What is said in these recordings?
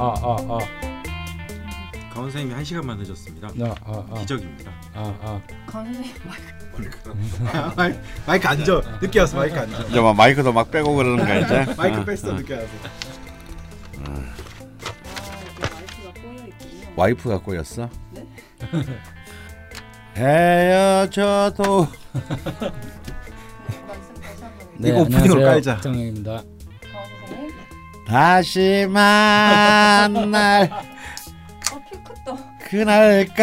아, 아, 아. 강원 선생님이 한 시간만 늦었습니다. 아, 아, 아. 기적입니다. 아, 아. 강 선생님 마이크 마이크, 마이크 앉아. 늦게 와서 마이크 앉아. 이제 막 마이크도 막 빼고 그러는 거야 이제. 마이크 어. 뺐어 늦게 와서. 아. 와이프가 꼬였어? 네? 헤어져도 한번 네, 이거 오프닝으로. 깔자. 박정혁입니다. 다시 만날 컸다. 그날까지.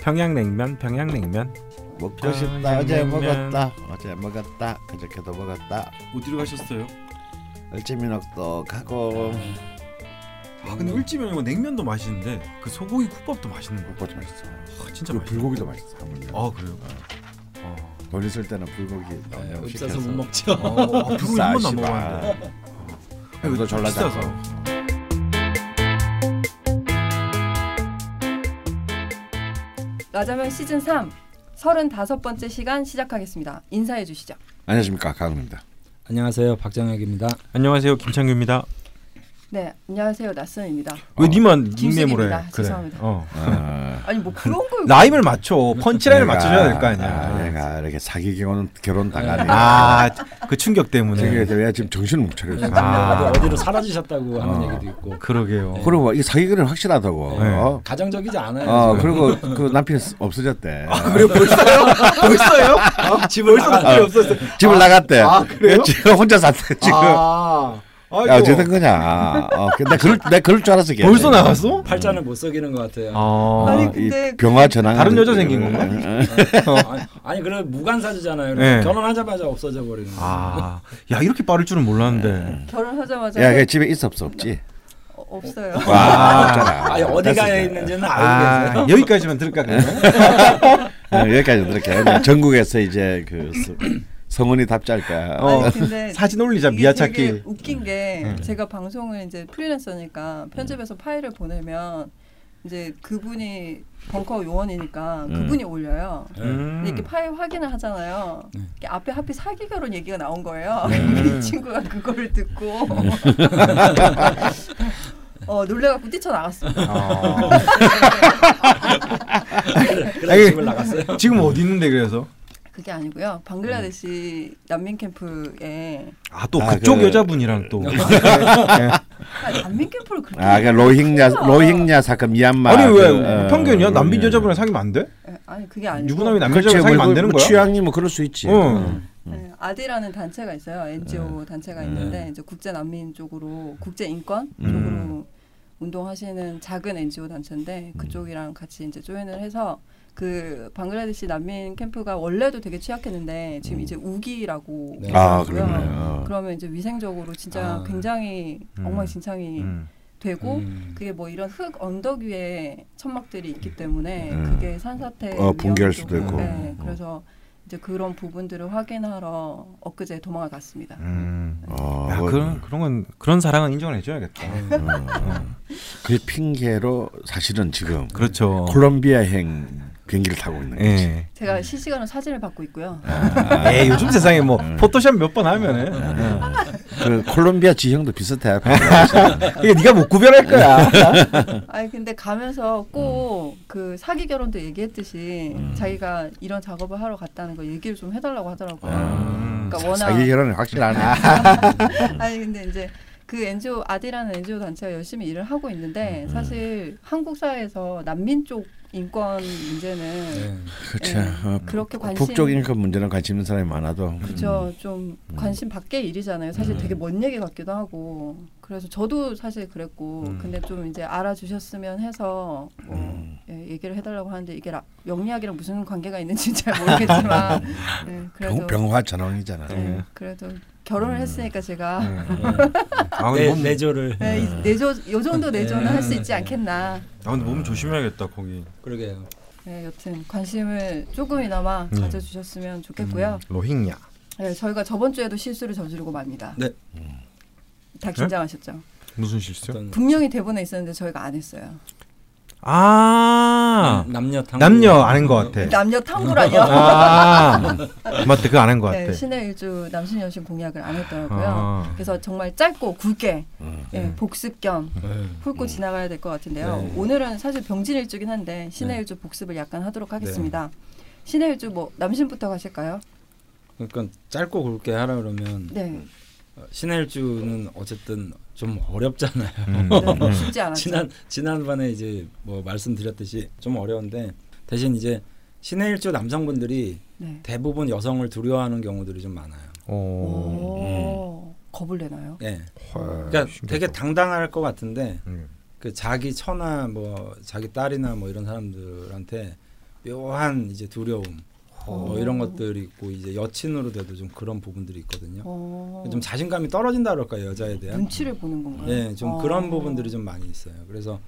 평양냉면, 평양냉면. 먹고 싶다 어제 평양냉면. 먹었다 어제 먹었다 그저께도 먹었다 어디로 가셨어요? 얼지민옥도 가고 아 근데 울지면 냉면도 맛있는데 그 소고기 국밥도 맛있는 거. 국밥도 맛있어 아, 진짜 그 맛있어. 불고기도 맛있어 아 그래요? 아, 돈 있을 때는 불고기 네, 시켜서. 못 먹죠. 아 불고기 한 번도 안 먹었는데. 이거 졸라. 작고. 라자면 시즌 3 35번째 시간 시작하겠습니다. 인사해 주시죠. 안녕하십니까 강훈입니다 안녕하세요. 박정혁입니다. 안녕하세요 김창규입니다. 네, 안녕하세요. 낯선입니다. 왜 니만 김숙입니다. 닉네임으로 해? 그래. 죄송합니다. 어. 아, 아니 뭐 그런 걸 라임을 맞춰. 펀치라인을 내가- 맞춰줘야 될 거 아, 아니야. 내가 이렇게 사기 결혼 결혼 당하니 아, 그 충격 때문에. 내가 지금 정신을 못 차려 아. 어디, 어디로 사라지셨다고 하는 어. 얘기도 있고. 그러게요. 그리고 이 사기 결혼 확실하다고 네. 어? 가정적이지 않아요. 어. 그리고 그 남편이 쓰- 없어졌대 그래 벌써요? 벌써요? 아, 집을 벌써 남편이 없었어. 집을 나갔대 아, 그래요? 지금 혼자 샀대 지금 아. 야 어쨌든 거냐 어, 근데 그럴 내가 그럴 줄 알았어 걔. 벌써 나갔어? 팔자는 못 속이는 것 같아요. 아, 아니, 이 근데 병화 전환 다른 여자 생긴 건가? 어, 아니, 아니 그래 무관사주잖아요. 네. 결혼하자마자 없어져 버리는. 거. 아, 야 이렇게 빠를 줄은 몰랐는데. 결혼하자마자 야, 그 집에 있어 없어 없지? 어, 없어요. 와, 없잖아. 아니 어디가. 있는지는 알고 아, 계세요. 여기까지만 들을까 그러면? 어, 여기까지 들을게. 전국에서 이제 그 서- 성은이 거야. 어. 사진 올리자 미아 찾기. 웃긴 게 음. 제가 방송을 이제 프리랜서니까 편집해서 파일을 보내면 이제 그분이 벙커 요원이니까 음. 그분이 올려요. 음. 이렇게 파일 확인을 하잖아요. 네. 이렇게 앞에 하필 사기 결혼 얘기가 나온 거예요. 음. 이 친구가 그거를 듣고 어 놀래갖고 뛰쳐나갔습니다. 아. 그래 아니, 집을 나갔어요. 지금 어디 있는데 그래서? 그게 아니고요. 방글라데시 난민 캠프에 아 또 아, 그쪽 그- 여자분이랑 또. 아, 난민 캠프를 그렇게 아, 그 로힝야 로힝야 사건 미얀마. 아니 왜 그, 어, 편견이야? 로힝야. 여자분이랑 사귀면 안 돼? 예, 아니 그게 아니고 유부남이 그렇지. 여자분이랑 뭐, 사귀면 안 뭐, 되는 뭐 거야? 취향이 뭐 그럴 수 있지. 어. 네, 아디라는 단체가 있어요. NGO 단체가 있는데 이제 국제 난민 쪽으로 국제 인권 음. 쪽으로 운동하시는 작은 NGO 단체인데 그쪽이랑 같이 이제 조인을 해서 그 방글라데시 난민 캠프가 원래도 되게 취약했는데 지금 이제 우기라고 네. 아, 하더라고요. 그러네. 어. 그러면 이제 위생적으로 진짜 아. 굉장히 음. 엉망진창이 음. 되고 음. 그게 뭐 이런 흙 언덕 위에 천막들이 있기 때문에 음. 그게 산사태 어, 붕괴할 수도 있고. 네, 어. 그래서 이제 그런 부분들을 확인하러 엊그제 도망을 갔습니다. 음. 어, 야 뭐, 그런 그런 건 그런 사랑은 인정을 해줘야겠다. 어. 그 핑계로 사실은 지금 그렇죠. 콜롬비아행 비행기를 타고 있는 거지. 예. 제가 실시간으로 사진을 받고 있고요. 에 요즘 세상에 뭐 포토샵 몇 번 하면은 그 콜롬비아 지형도 비슷해. 이게 네가 못 구별할 거야. 아니 근데 가면서 꼭 그 사기 결혼도 얘기했듯이 자기가 이런 작업을 하러 갔다는 거 얘기를 좀 해달라고 하더라고요. 음. 그러니까 워낙 사기 결혼이 확실하네. 아니 근데 이제 그 NGO 아디라는 NGO 단체가 열심히 일을 하고 있는데 사실 한국 사회에서 난민 쪽 인권 문제는 네. 그렇죠. 네. 어, 그렇게 관심 북쪽 인권 문제는 관심 있는 사람이 많아도 그죠 좀 관심 밖의 일이잖아요. 사실 되게 먼 얘기 같기도 하고 그래서 저도 사실 그랬고 음. 근데 좀 이제 알아주셨으면 해서 뭐 음. 예, 얘기를 해달라고 하는데 이게 라, 명리학이랑 무슨 관계가 있는지 잘 모르겠지만 네, 그래도 병, 병화 전황이잖아. 네, 그래도 결혼을 했으니까 제가 아 근데 내, 몸, 내조를 네, 이 내조 요 정도 내조는 할 수 있지 않겠나. 아 근데 몸 조심해야겠다 거기. 그러게요. 네, 여튼 관심을 조금이나마 네. 가져주셨으면 좋겠고요. 로힝야. 네, 저희가 저번 주에도 실수를 저지르고 맙니다. 네. 다 긴장하셨죠? 무슨 실수? 어떤 분명히 대본에 있었는데 저희가 안 했어요. 아아 남녀 탐구. 남녀 아는 것 같아. 남녀 탐구라뇨. 아 맞다 그거 아는 것 같아. 네, 신의 일주 남신 여신 공약을 안 했더라고요. 아. 그래서 정말 짧고 굵게 음. 예, 복습 겸 네. 훑고 지나가야 될 것 같은데요. 네. 오늘은 사실 병진 일주긴 한데 신의 네. 일주 복습을 약간 하도록 하겠습니다. 신의 일주 뭐 남신부터 가실까요? 그러니까 짧고 굵게 하라 그러면 네, 어, 신의 일주는 어쨌든 좀 어렵잖아요. 음. 네 쉽지 않았죠. 지난 지난번에 이제 뭐 말씀드렸듯이 좀 어려운데 대신 이제 신의 일주 남성분들이 네. 대부분 여성을 두려워하는 경우들이 좀 많아요. 오. 오, 겁을 내나요? 예. 헐, 그러니까 신기하다. 되게 당당할 것 같은데 음. 그 자기 처나 뭐 자기 딸이나 뭐 이런 사람들한테 묘한 이제 두려움 뭐 이런 것들이 있고 이제 여친으로 돼도 좀 그런 부분들이 있거든요. 어, 좀 자신감이 떨어진다 그럴까 요 여자에 대한? 눈치를 보는 건가요? 예, 좀 어. 그런 부분들이 좀 많이 있어요. 그래서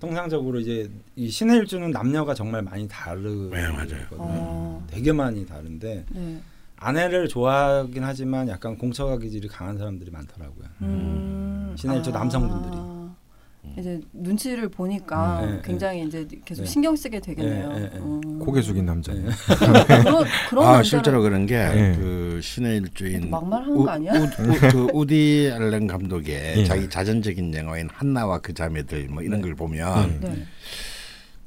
통상적으로 이제 이 신의 일주는 남녀가 정말 많이 다르거든요. 네, 맞아요. 어, 되게 많이 다른데 네. 아내를 좋아하긴 하지만 약간 공처가 기질이 강한 사람들이 많더라고요. 음, 신의 일주 남성분들이. 이제 눈치를 보니까 네, 네, 굉장히 이제 계속 네. 신경 쓰게 되겠네요. 네, 네, 네. 음. 고개 숙인 남자. 네. 그런 그런 아 실제로 그런 게 예. 그 신의 일주인 막말하는 우- 거 아니야? 우, 우, 그 우디 알렌 감독의 예. 자기 자전적인 영화인 한나와 그 자매들 뭐 이런 걸 보면 네.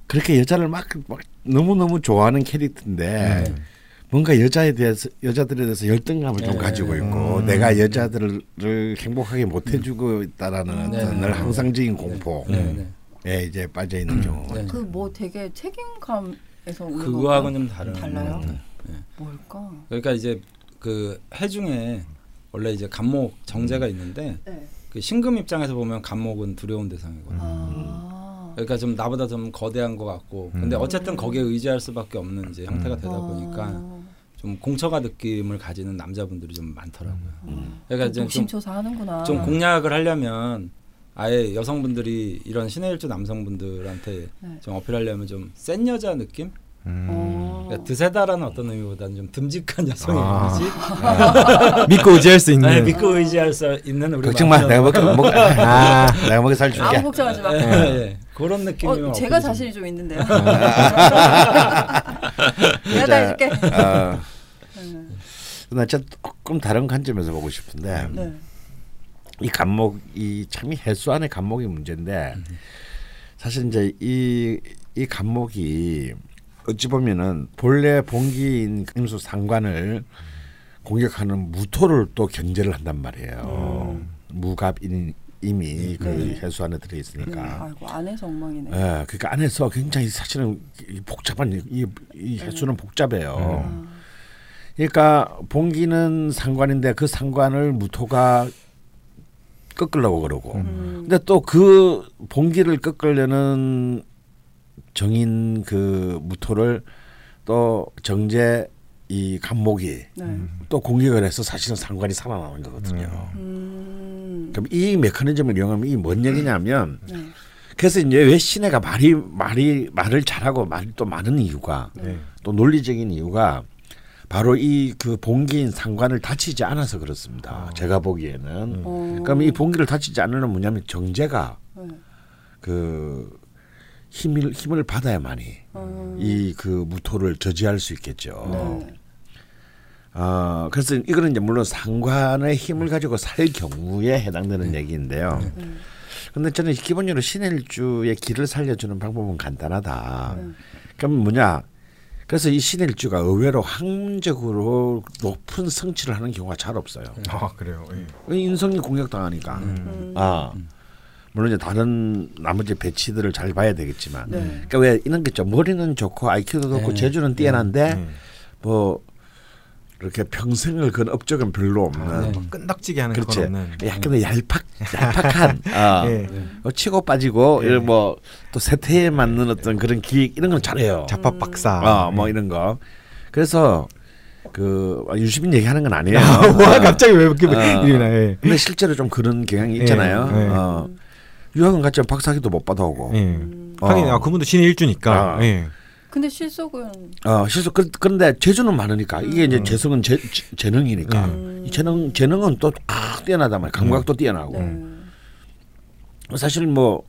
그렇게 여자를 막, 막 너무 너무 좋아하는 캐릭터인데 네. 뭔가 여자에 대해서 여자들에 대해서 열등감을 좀 네. 가지고 있고 음. 내가 여자들을 행복하게 못 해주고 있다라는 네. 어떤 늘 항상적인 공포에 네, 네. 이제 빠져 있는 경우. 네. 그뭐 되게 책임감에서 그거하고는 좀? 다른. 달라요? 네. 네. 뭘까? 그러니까 이제 그 해중에 원래 이제 감목 정제가 있는데 네. 그 신금 입장에서 보면 감목은 두려운 대상이거든요. 아. 그러니까 좀 나보다 좀 거대한 것 같고, 근데 음. 어쨌든 거기에 의지할 수밖에 없는 이제 형태가 되다 아. 보니까 좀 공처가 느낌을 가지는 남자분들이 좀 많더라고요. 그러니까 이제 좀, 노심초사 하는구나. 좀 공략을 하려면 아예 여성분들이 이런 신의 일주 남성분들한테 네. 좀 어필하려면 좀 센 여자 느낌? 음. 어. 그러니까 드세다라는 어떤 의미보다는 좀 듬직한 여성의 아. 이미지? 믿고 의지할 수 있는. 네, 믿고 의지할 수 있는 우리 걱정 마. 내가 먹, 먹, 아. 내가 먹여 살줄게. 아무 걱정하지 마. 예, 예. 그런 느낌이면 어, 제가 어필이 좀- 자신이 좀 있는데요. 자, 내가 다 해줄게. 어, 음, 나 진짜 조금 다른 관점에서 보고 싶은데 네. 이 감목이 참이 해수 안의 감목이 문제인데 사실 이제 이, 이 감목이 어찌 보면은 본래 봉기인 임수 상관을 공격하는 무토를 또 견제를 한단 말이에요. 무갑인 이미 그 네. 해수 안에 들어 있으니까. 아이고 안에서 엉망이네. 예, 그러니까 안에서 굉장히 사실은 이 복잡한 이, 이 해수는 복잡해요. 아, 그러니까 봉기는 상관인데 그 상관을 무토가 꺾으려고 그러고. 음. 근데 또 그 봉기를 꺾으려는 정인 그 무토를 또 정제 이 감목이 네. 또 공격을 해서 사실은 상관이 살아나는 거거든요. 음. 그럼 이 메커니즘을 이용하면 이 뭔 얘기냐면 네. 그래서 이제 왜 신혜가 말이 말이 말을 잘하고 말이 또 많은 이유가 네. 또 논리적인 이유가 바로 이 그 봉기인 상관을 다치지 않아서 그렇습니다. 제가 보기에는 어. 그럼 이 봉기를 다치지 않으려면 뭐냐면 정제가 네. 그 힘을 힘을 받아야만이 어. 이그 무토를 저지할 수 있겠죠. 네. 어 그래서 이거는 이제 물론 상관의 힘을 가지고 살 경우에 해당되는 네. 얘기인데요. 근데 저는 기본적으로 신일주의 길을 살려주는 방법은 간단하다. 네. 그럼 뭐냐? 그래서 이 신일주가 의외로 학문적으로 높은 성취를 하는 경우가 잘 없어요. 아 그래요. 예. 인성이 공격당하니까. 음. 아 물론 이제 다른 나머지 배치들을 잘 봐야 되겠지만. 네. 그러니까 왜 이런 게 있죠. 머리는 좋고 IQ도 좋고 네. 재주는 뛰어난데 네. 뭐 이렇게 평생을 건 업적은 별로 없는. 네. 뭐 끈덕지게 하는 그렇지. 건 없는. 약간 얄팍 얄팍한. 어. 예. 어, 치고 빠지고 예. 뭐또 세태에 맞는 어떤 그런 기획 이런 건 잘해요. 자팝 박사. 어, 뭐 이런 거. 그래서 그 아, 유시민 얘기하는 건 아니에요. 와 어. 갑자기 왜 이렇게 어. 이러나? 예. 근데 실제로 좀 그런 경향이 있잖아요. 예, 예. 어. 유학은 같이 박사학위도 못 받아오고. 예. 어. 하긴 아 그분도 신의 일주니까. 아. 예. 근데 실속은 어, 실수 그, 그런데 재주는 많으니까 이게 이제 재성은 재, 재- 재능이니까 음. 이 재능 재능은 또 아, 뛰어나단 말이야. 감각도 뛰어나고. 네. 사실 뭐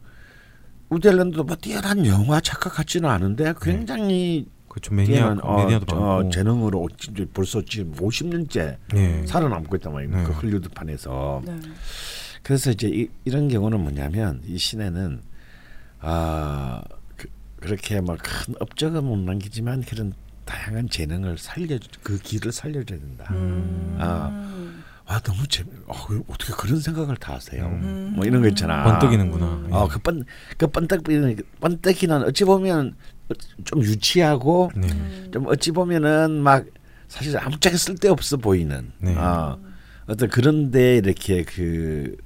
우디 앨런도 뭐 뛰어난 영화 작가 같지는 않은데 굉장히 그렇죠 매니아 어, 매니아도 어, 많고. 재능으로 진짜 벌써 지금 50년째 네. 살아남고 있단 말입니까 네. 그 헐리우드판에서 네. 그래서 이제 이, 이런 경우는 뭐냐면 이 시내는 아 그, 그렇게 막 큰 업적은 못 남기지만 그런 다양한 재능을 살려 그 길을 살려줘야 된다. 음. 아. 아 너무 재미. 어, 어떻게 그런 생각을 다 하세요? 음. 뭐 이런 거 있잖아. 번뜩이는구나. 예. 어그번 그 번뜩이는 번뜩이는 어찌 보면 좀 유치하고 네. 음. 좀 어찌 보면은 막 사실 아무짝에 쓸데 없어 보이는 네. 어, 어떤 그런데 이렇게 그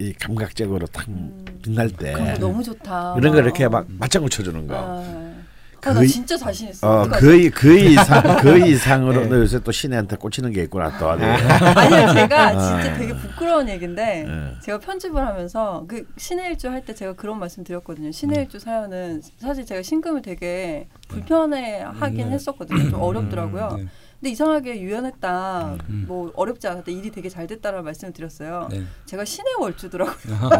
이 감각적으로 딱 빛날 때 그런 거 너무 좋다. 이런 거 이렇게 어. 막 맞장구 쳐주는 거. 아, 아, 나 거의- 진짜 자신 있어. 어, 어떡하지? 그, 그 이상, 그 이상으로 네. 너 요새 또 신혜한테 꽂히는 게 있구나 또. 네. 아니요, 제가 아. 진짜 되게 부끄러운 얘기인데 네. 제가 편집을 하면서 그 신의 일주 할 때 제가 그런 말씀 드렸거든요. 신의 음. 일주 사연은 사실 제가 신금을 되게 불편해 하긴 네. 했었거든요. 좀 어렵더라고요. 네. 근데 이상하게 유연했다, 음. 뭐 어렵지 않았다, 일이 되게 잘 됐다라는 말씀을 드렸어요. 네. 제가 신의 월주더라고요.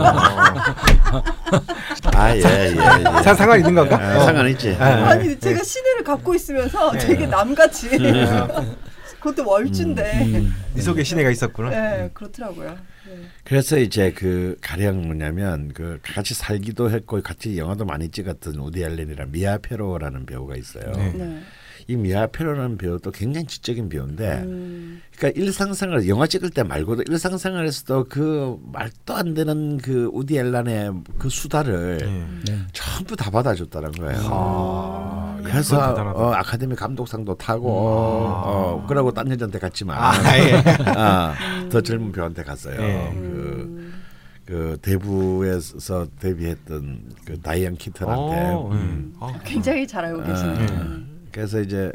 아, 예, 예. 예. 상- 상관 있는 건가? 아, 상관 있지. 아 니 제가 신의를 갖고 있으면서 되게 남같이 그것도 월주인데. 음. 네 속에 신혜가 있었구나. 네, 그렇더라고요. 네. 그래서 이제 그 가령 뭐냐면 그 같이 살기도 했고 같이 영화도 많이 찍었던 우디 앨런이랑 미아 페로라는 배우가 있어요. 네. 네. 이 미아 페로라는 배우도 굉장히 지적인 배우인데 음, 그러니까 일상생활 영화 찍을 때 말고도 일상생활에서도 그 말도 안 되는 그 우디 앨런의 그 수다를 네. 네. 전부 다 받아줬다는 거예요. 아, 그래서 그건 대단하다. 어, 아카데미 감독상도 타고 어, 그러고 딴 여자한테 갔지만 아, 예. 아, 더 젊은 배우한테 갔어요. 예. 그, 음, 그 대부에서 데뷔했던 그 다이언 키튼한테 어, 예. 음. 아, 굉장히 잘 알고 계시네요. 음. 그래서 이제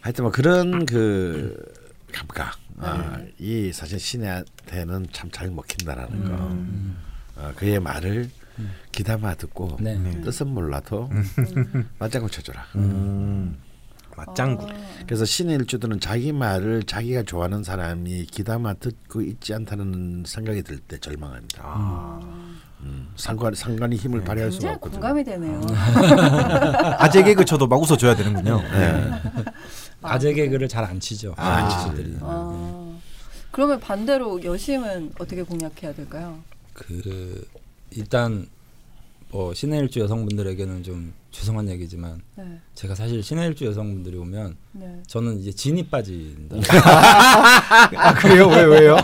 하여튼 뭐 그런 그 감각 아, 이 사실 신한테는 참 잘 먹힌다라는 거 음. 어, 그의 말을 귀담아 듣고 네. 뜻은 몰라도 맞장구 쳐줘라. 음. 맞장구. 아, 그래서 신의 일주들은 자기 말을 자기가 좋아하는 사람이 귀담아 듣고 있지 않다는 생각이 들 때 절망합니다. 아. 음, 상관 상관이 힘을 발휘할 수가 없거든요. 공감이 되네요. 아재 개그 쳐도 막 웃어줘야 되는군요. 네. 아재 개그를 잘 안 치죠. 아, 안 치죠. 아저씨들이. 아, 그러면 반대로 여심은 어떻게 공략해야 될까요? 그 일단 뭐 신의 일주 여성분들에게는 좀 죄송한 얘기지만 네, 제가 사실 신의 일주 여성분들이 오면 네. 저는 이제 진이 빠진다. 아 그래요? 왜 왜요?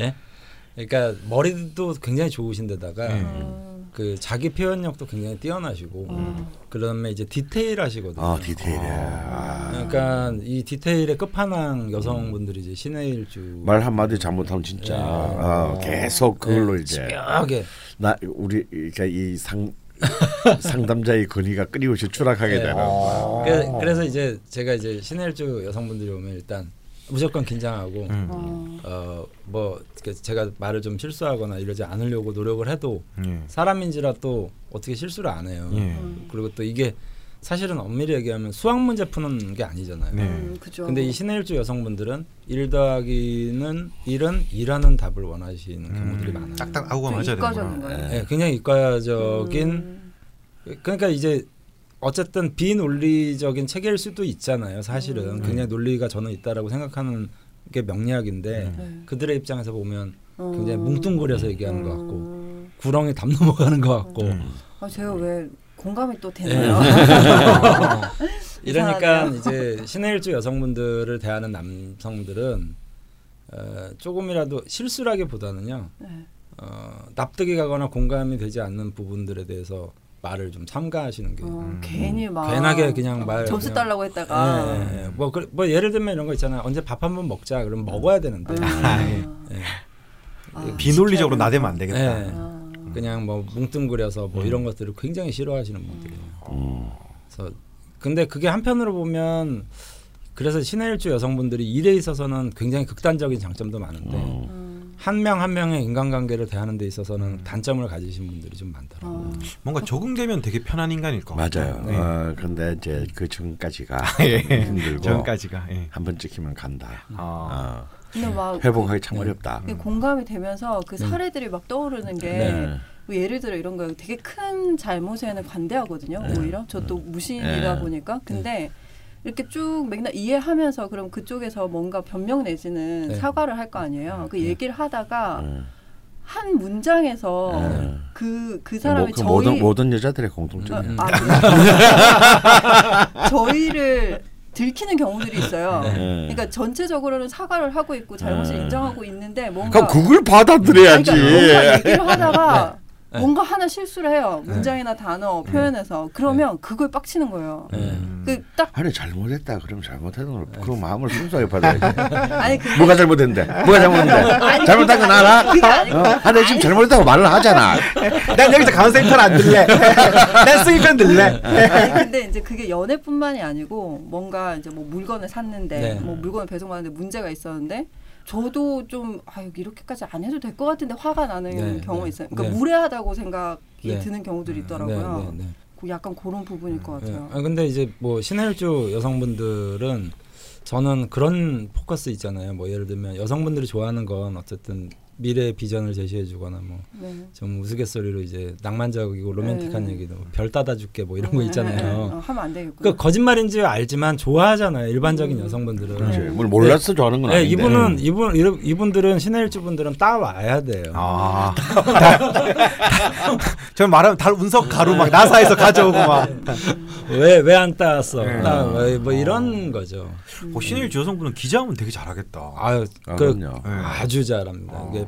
예? 그러니까 머리도 굉장히 좋으신데다가 네. 음, 그 자기 표현력도 굉장히 뛰어나시고 음. 그다음에 이제 디테일하시거든요. 아 디테일해. 아, 그러니까 이 디테일의 끝판왕 여성분들이 이제 신의 일주 말 한마디 잘못하면 진짜 네. 어, 계속 그걸로 네, 이제 집요하게 나 우리 그러니까 이상 상담자의 권위가 끊임없이 추락하게 네. 되는. 그래, 그래서 이제 제가 이제 신의 일주 여성분들이 오면 일단 무조건 긴장하고 음. 어, 어뭐 제가 말을 좀 실수하거나 이러지 않으려고 노력을 해도 예. 사람인지라 또 어떻게 실수를 안 해요. 예. 음. 그리고 또 이게 사실은 엄밀히 얘기하면 수학 문제 푸는 게 아니잖아요. 네. 음, 그죠. 근데 이 신의 일주 여성분들은 일 더하기는 일은 일하는 답을 원하시는 경우들이 음. 많아요. 딱딱 아우가 좀 맞아야 되는구나. 거예요. 네, 굉장히 이과적인 음, 그러니까 이제 어쨌든 비논리적인 체계일 수도 있잖아요. 사실은 음. 굉장히 논리가 저는 있다라고 생각하는 게 명리학인데 네. 그들의 입장에서 보면 음. 굉장히 뭉뚱그려서 얘기하는 것 같고 음. 구렁이 담 넘어가는 것 같고 음. 아, 제가 왜 공감이 또 네. 되네요. 이러니까 이상하네요. 이제 신의 일주 여성분들을 대하는 남성들은 어, 조금이라도 실수라기보다는요 네. 어, 납득이 가거나 공감이 되지 않는 부분들에 대해서 말을 좀 삼가하시는 게 어, 음. 괜히 막 괜하게 그냥 말 점수 그냥- 달라고 했다가 예, 예, 예. 뭐, 그, 뭐 예를 들면 이런 거 있잖아요. 언제 밥 한 번 먹자. 그러면 먹어야 되는데. 음. 아, 예. 예. 아, 비논리적으로 진짜. 나대면 안 되겠다. 예. 아. 그냥 뭐 뭉뚱그려서 뭐 음. 이런 것들을 굉장히 싫어하시는 분들이에요. 음. 그래서 근데 그게 한편으로 보면 그래서 신의 일주 여성분들이 일에 있어서는 굉장히 극단적인 장점도 많은데 음. 음. 한 명 한 명의 인간관계를 대하는 데 있어서는 음. 단점을 가지신 분들이 좀 많더라고요. 어. 뭔가 적응되면 되게 편한 인간일 것 같아요. 맞아요. 네. 어, 근데 이제 그 전까지가 예. 힘들고 전까지가. 예. 한번 찍히면 간다. 아. 어, 근데 막 회복하기 참 네. 어렵다. 이게 공감이 되면서 그 네. 사례들이 막 떠오르는 게 네. 뭐 예를 들어 이런 거 되게 큰 잘못에는 관대하거든요. 네. 오히려 저도 무신이다 네. 보니까 근데 이렇게 쭉 맥락 이해하면서 그럼 그쪽에서 뭔가 변명 내지는 네. 사과를 할 거 아니에요. 그 네. 얘기를 하다가 음. 한 문장에서 네. 그그 뭐, 사람이 그 저희 모든 모든 여자들의 어, 공통점이에요. 아? 저희를 들키는 경우들이 있어요. 네. 그러니까 전체적으로는 사과를 하고 있고 잘못을 네. 인정하고 있는데 뭔가 그럼 그걸 받아들여야지. 그러니까 얘기를 하다가 네. 뭔가 하나 실수를 해요. 문장이나 단어 표현해서 그러면 그걸 빡치는 거예요. 네. 음. 그딱 아니 잘못했다. 그럼 잘못했던 걸 그런 마음을 순수하게 받아야지. 아니 그 뭐가 잘못했는데? 뭐가 잘못했는데? 잘못한 건 알아? 아니고 어? 아, 내가 지금 잘못했다고 말을 하잖아. 난 여기서 강원센터는 안 들래. 난 수입편 들래. 아니 근데 이제 그게 연애뿐만이 아니고 뭔가 이제 뭐 물건을 샀는데 네. 뭐 물건을 배송받는데 문제가 있었는데 저도 좀 아유 이렇게까지 안 해도 될 것 같은데 화가 나는 네, 경우가 네. 있어요. 그러니까 네. 무례하다고 생각이 네. 드는 경우들이 네, 있더라고요. 네, 네. 그 약간 그런 부분일 것 네. 같아요. 아, 근데 이제 뭐 신헬주 여성분들은 저는 그런 포커스 있잖아요. 뭐 예를 들면 여성분들이 좋아하는 건 어쨌든 미래 비전을 제시해주거나 뭐좀 네. 우스갯소리로 이제 낭만적이고 로맨틱한 네. 얘기도 별 따다 줄게 뭐 이런 거 네, 네, 네. 있잖아요. 어, 하면 안 되겠고. 그 거짓말인지 알지만 좋아하잖아요. 일반적인 음. 여성분들은. 그렇지. 네. 뭘 몰라서 좋아하는 건 네, 아닌데. 이분은 이분 이분들은 신해일주 분들은 따 와야 돼요. 아. 전 말하면 달 운석 가루 막 나사에서 가져오고 막. 왜 왜 안 따왔어? 네. 따, 왜, 뭐 이런 거죠. 어, 신일 여성분은 기자하면 되게 잘하겠다. 아유, 아, 그. 네. 아주 잘합니다. 이게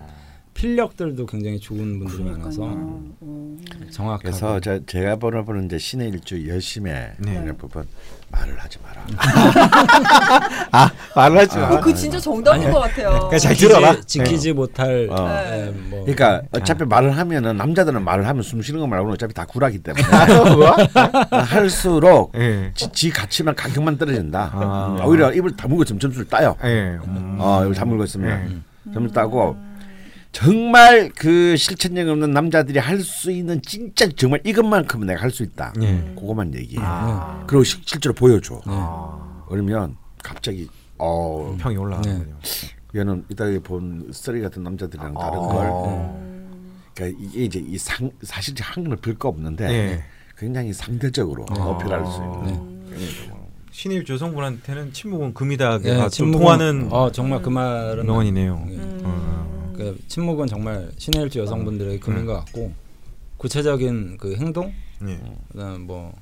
필력들도 굉장히 좋은 분들이 많아서 그러니까요. 어. 정확하게. 그래서 저, 제가 보는 분은 이제 신의 일주 열심에 네. 이런 부분 말을 하지 마라. 아, 말을 하지 그, 마. 그 진짜 정답인 것 같아요. 그냥 잘 들어라. 지키지 못할 어. 예, 뭐 그러니까 어차피 말을 하면은 남자들은 말을 하면 숨 쉬는 거 말고는 어차피 다 굴하기 때문에 뭐? 할수록 예. 지, 지 가치만 가격만 떨어진다. 아. 음, 오히려 입을 다물고 있으면 점수를 따요. 예. 음. 어, 입을 다물고 예. 있으면 점수 따고 정말 그 실천력 없는 남자들이 할 수 있는 진짜 정말 이것만큼은 내가 할 수 있다. 예. 그것만 얘기해. 아. 그리고 시- 실제로 보여줘. 아. 그러면 갑자기 어 평이 올라가는군요. 얘는 이따가 본 쓰리 같은 남자들이랑 다른 아. 걸. 음. 그러니까 이게 이제 이 상 사실 한글을 별거 없는데 예. 굉장히 상대적으로 아. 어필할 수 있는. 음. 뭐 신일 여성분한테는 침묵은 금이다가 예, 좀 침묵은- 통하는 어 정말 그 말은 명언이네요. 예. 음. 그 침묵은 정말 신해일주 여성분들의 금인 음. 것 같고 구체적인 그 행동, 예. 그다음 뭐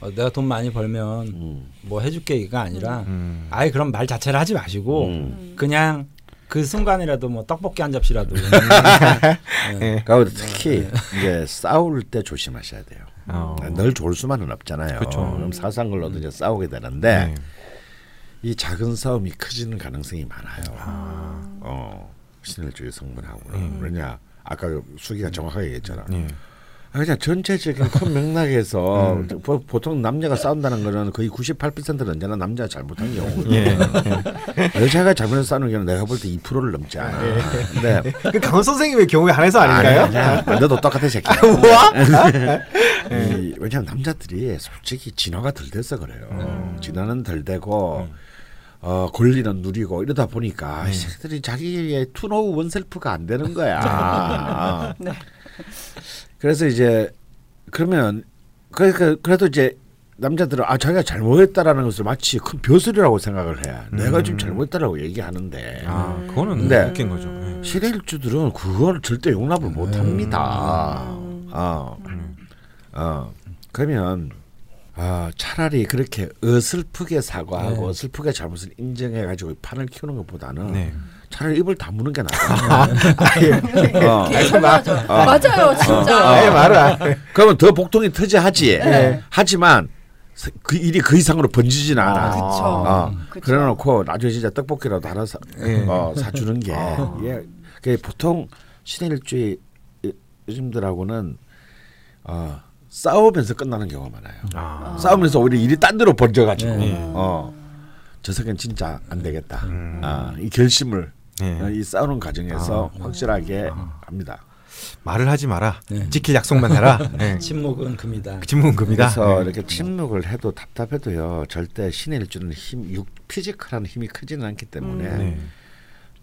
어, 내가 돈 많이 벌면 음. 뭐 해줄게가 아니라 음. 아예 그럼 말 자체를 하지 마시고 음. 그냥 그 순간이라도 뭐 떡볶이 한 접시라도 예. 그리고 특히 이제 싸울 때 조심하셔야 돼요. 어. 늘 좋을 수만은 없잖아요. 그쵸. 그럼 사소한 걸로도 이제 싸우게 되는데 네. 이 작은 싸움이 커지는 가능성이 많아요. 아. 어, 신일주 여성분하고는 음. 왜냐 아까 수기가 정확하게 얘기했잖아. 예. 아, 그냥 전체적인 큰 맥락에서 음. 보, 보통 남자가 싸운다는 거는 거의 98%는 언제나 남자가 잘못한 경우거든요. 예. 여자가 잘못해서 싸우는 경우는 내가 볼 때 2%를 넘지 않아. 근데 그 강원 선생님의 경우에 한해서 아닌가요? 아니, 아니야. 너도 똑같아 새끼야. 뭐야? 이, 왜냐하면 남자들이 솔직히 진화가 덜 돼서 그래요. 음. 진화는 덜 되고 어, 권리는 누리고 이러다 보니까 네. 이 새끼들이 자기의 투노우 원셀프가 안 되는 거야. 네. 그래서 이제 그러면 그, 그 그래도 이제 남자들은 아 자기가 잘못했다라는 것을 마치 큰 벼슬이라고 생각을 해. 내가 지금 음. 잘못했다라고 얘기하는데 아, 그거는 근데- 웃긴 거죠. 예. 시대일주들은 그걸 절대 용납을 못 합니다. 어. 음. 어. 그러면 아, 차라리 그렇게 어설프게 사과하고 네. 어설프게 잘못을 인정해 가지고 판을 키우는 것보다는 네. 차라리 입을 다무는 게 낫다. 어. 이렇게 설명하죠. 맞아요, 진짜. 어. 예, 말아. 그러면 더 복통이 터지하지. 하지만 서- 그 일이 그 이상으로 번지진 않아. 아, 그쵸. 어, 그쵸. 그래놓고 나중에 진짜 떡볶이라도 하나 사, 예. 어, 사주는 게 예, 그 보통 신일주의 요즘들하고는 어, 싸우면서 끝나는 경우가 많아요. 아. 싸우면서 오히려 일이 딴 데로 번져가지고 네. 어, 저 새끼는 진짜 안 되겠다. 음. 아, 이 결심을 예. 어, 이 싸우는 과정에서 아. 확실하게 합니다. 말을 하지 마라. 네. 지킬 약속만 해라. 예. 침묵은 금이다. 침묵은 금이다. 그래서 예. 이렇게 침묵을 해도 답답해도요 절대 신의 일주는 힘, 육 physical한 힘이 크지는 않기 때문에 네.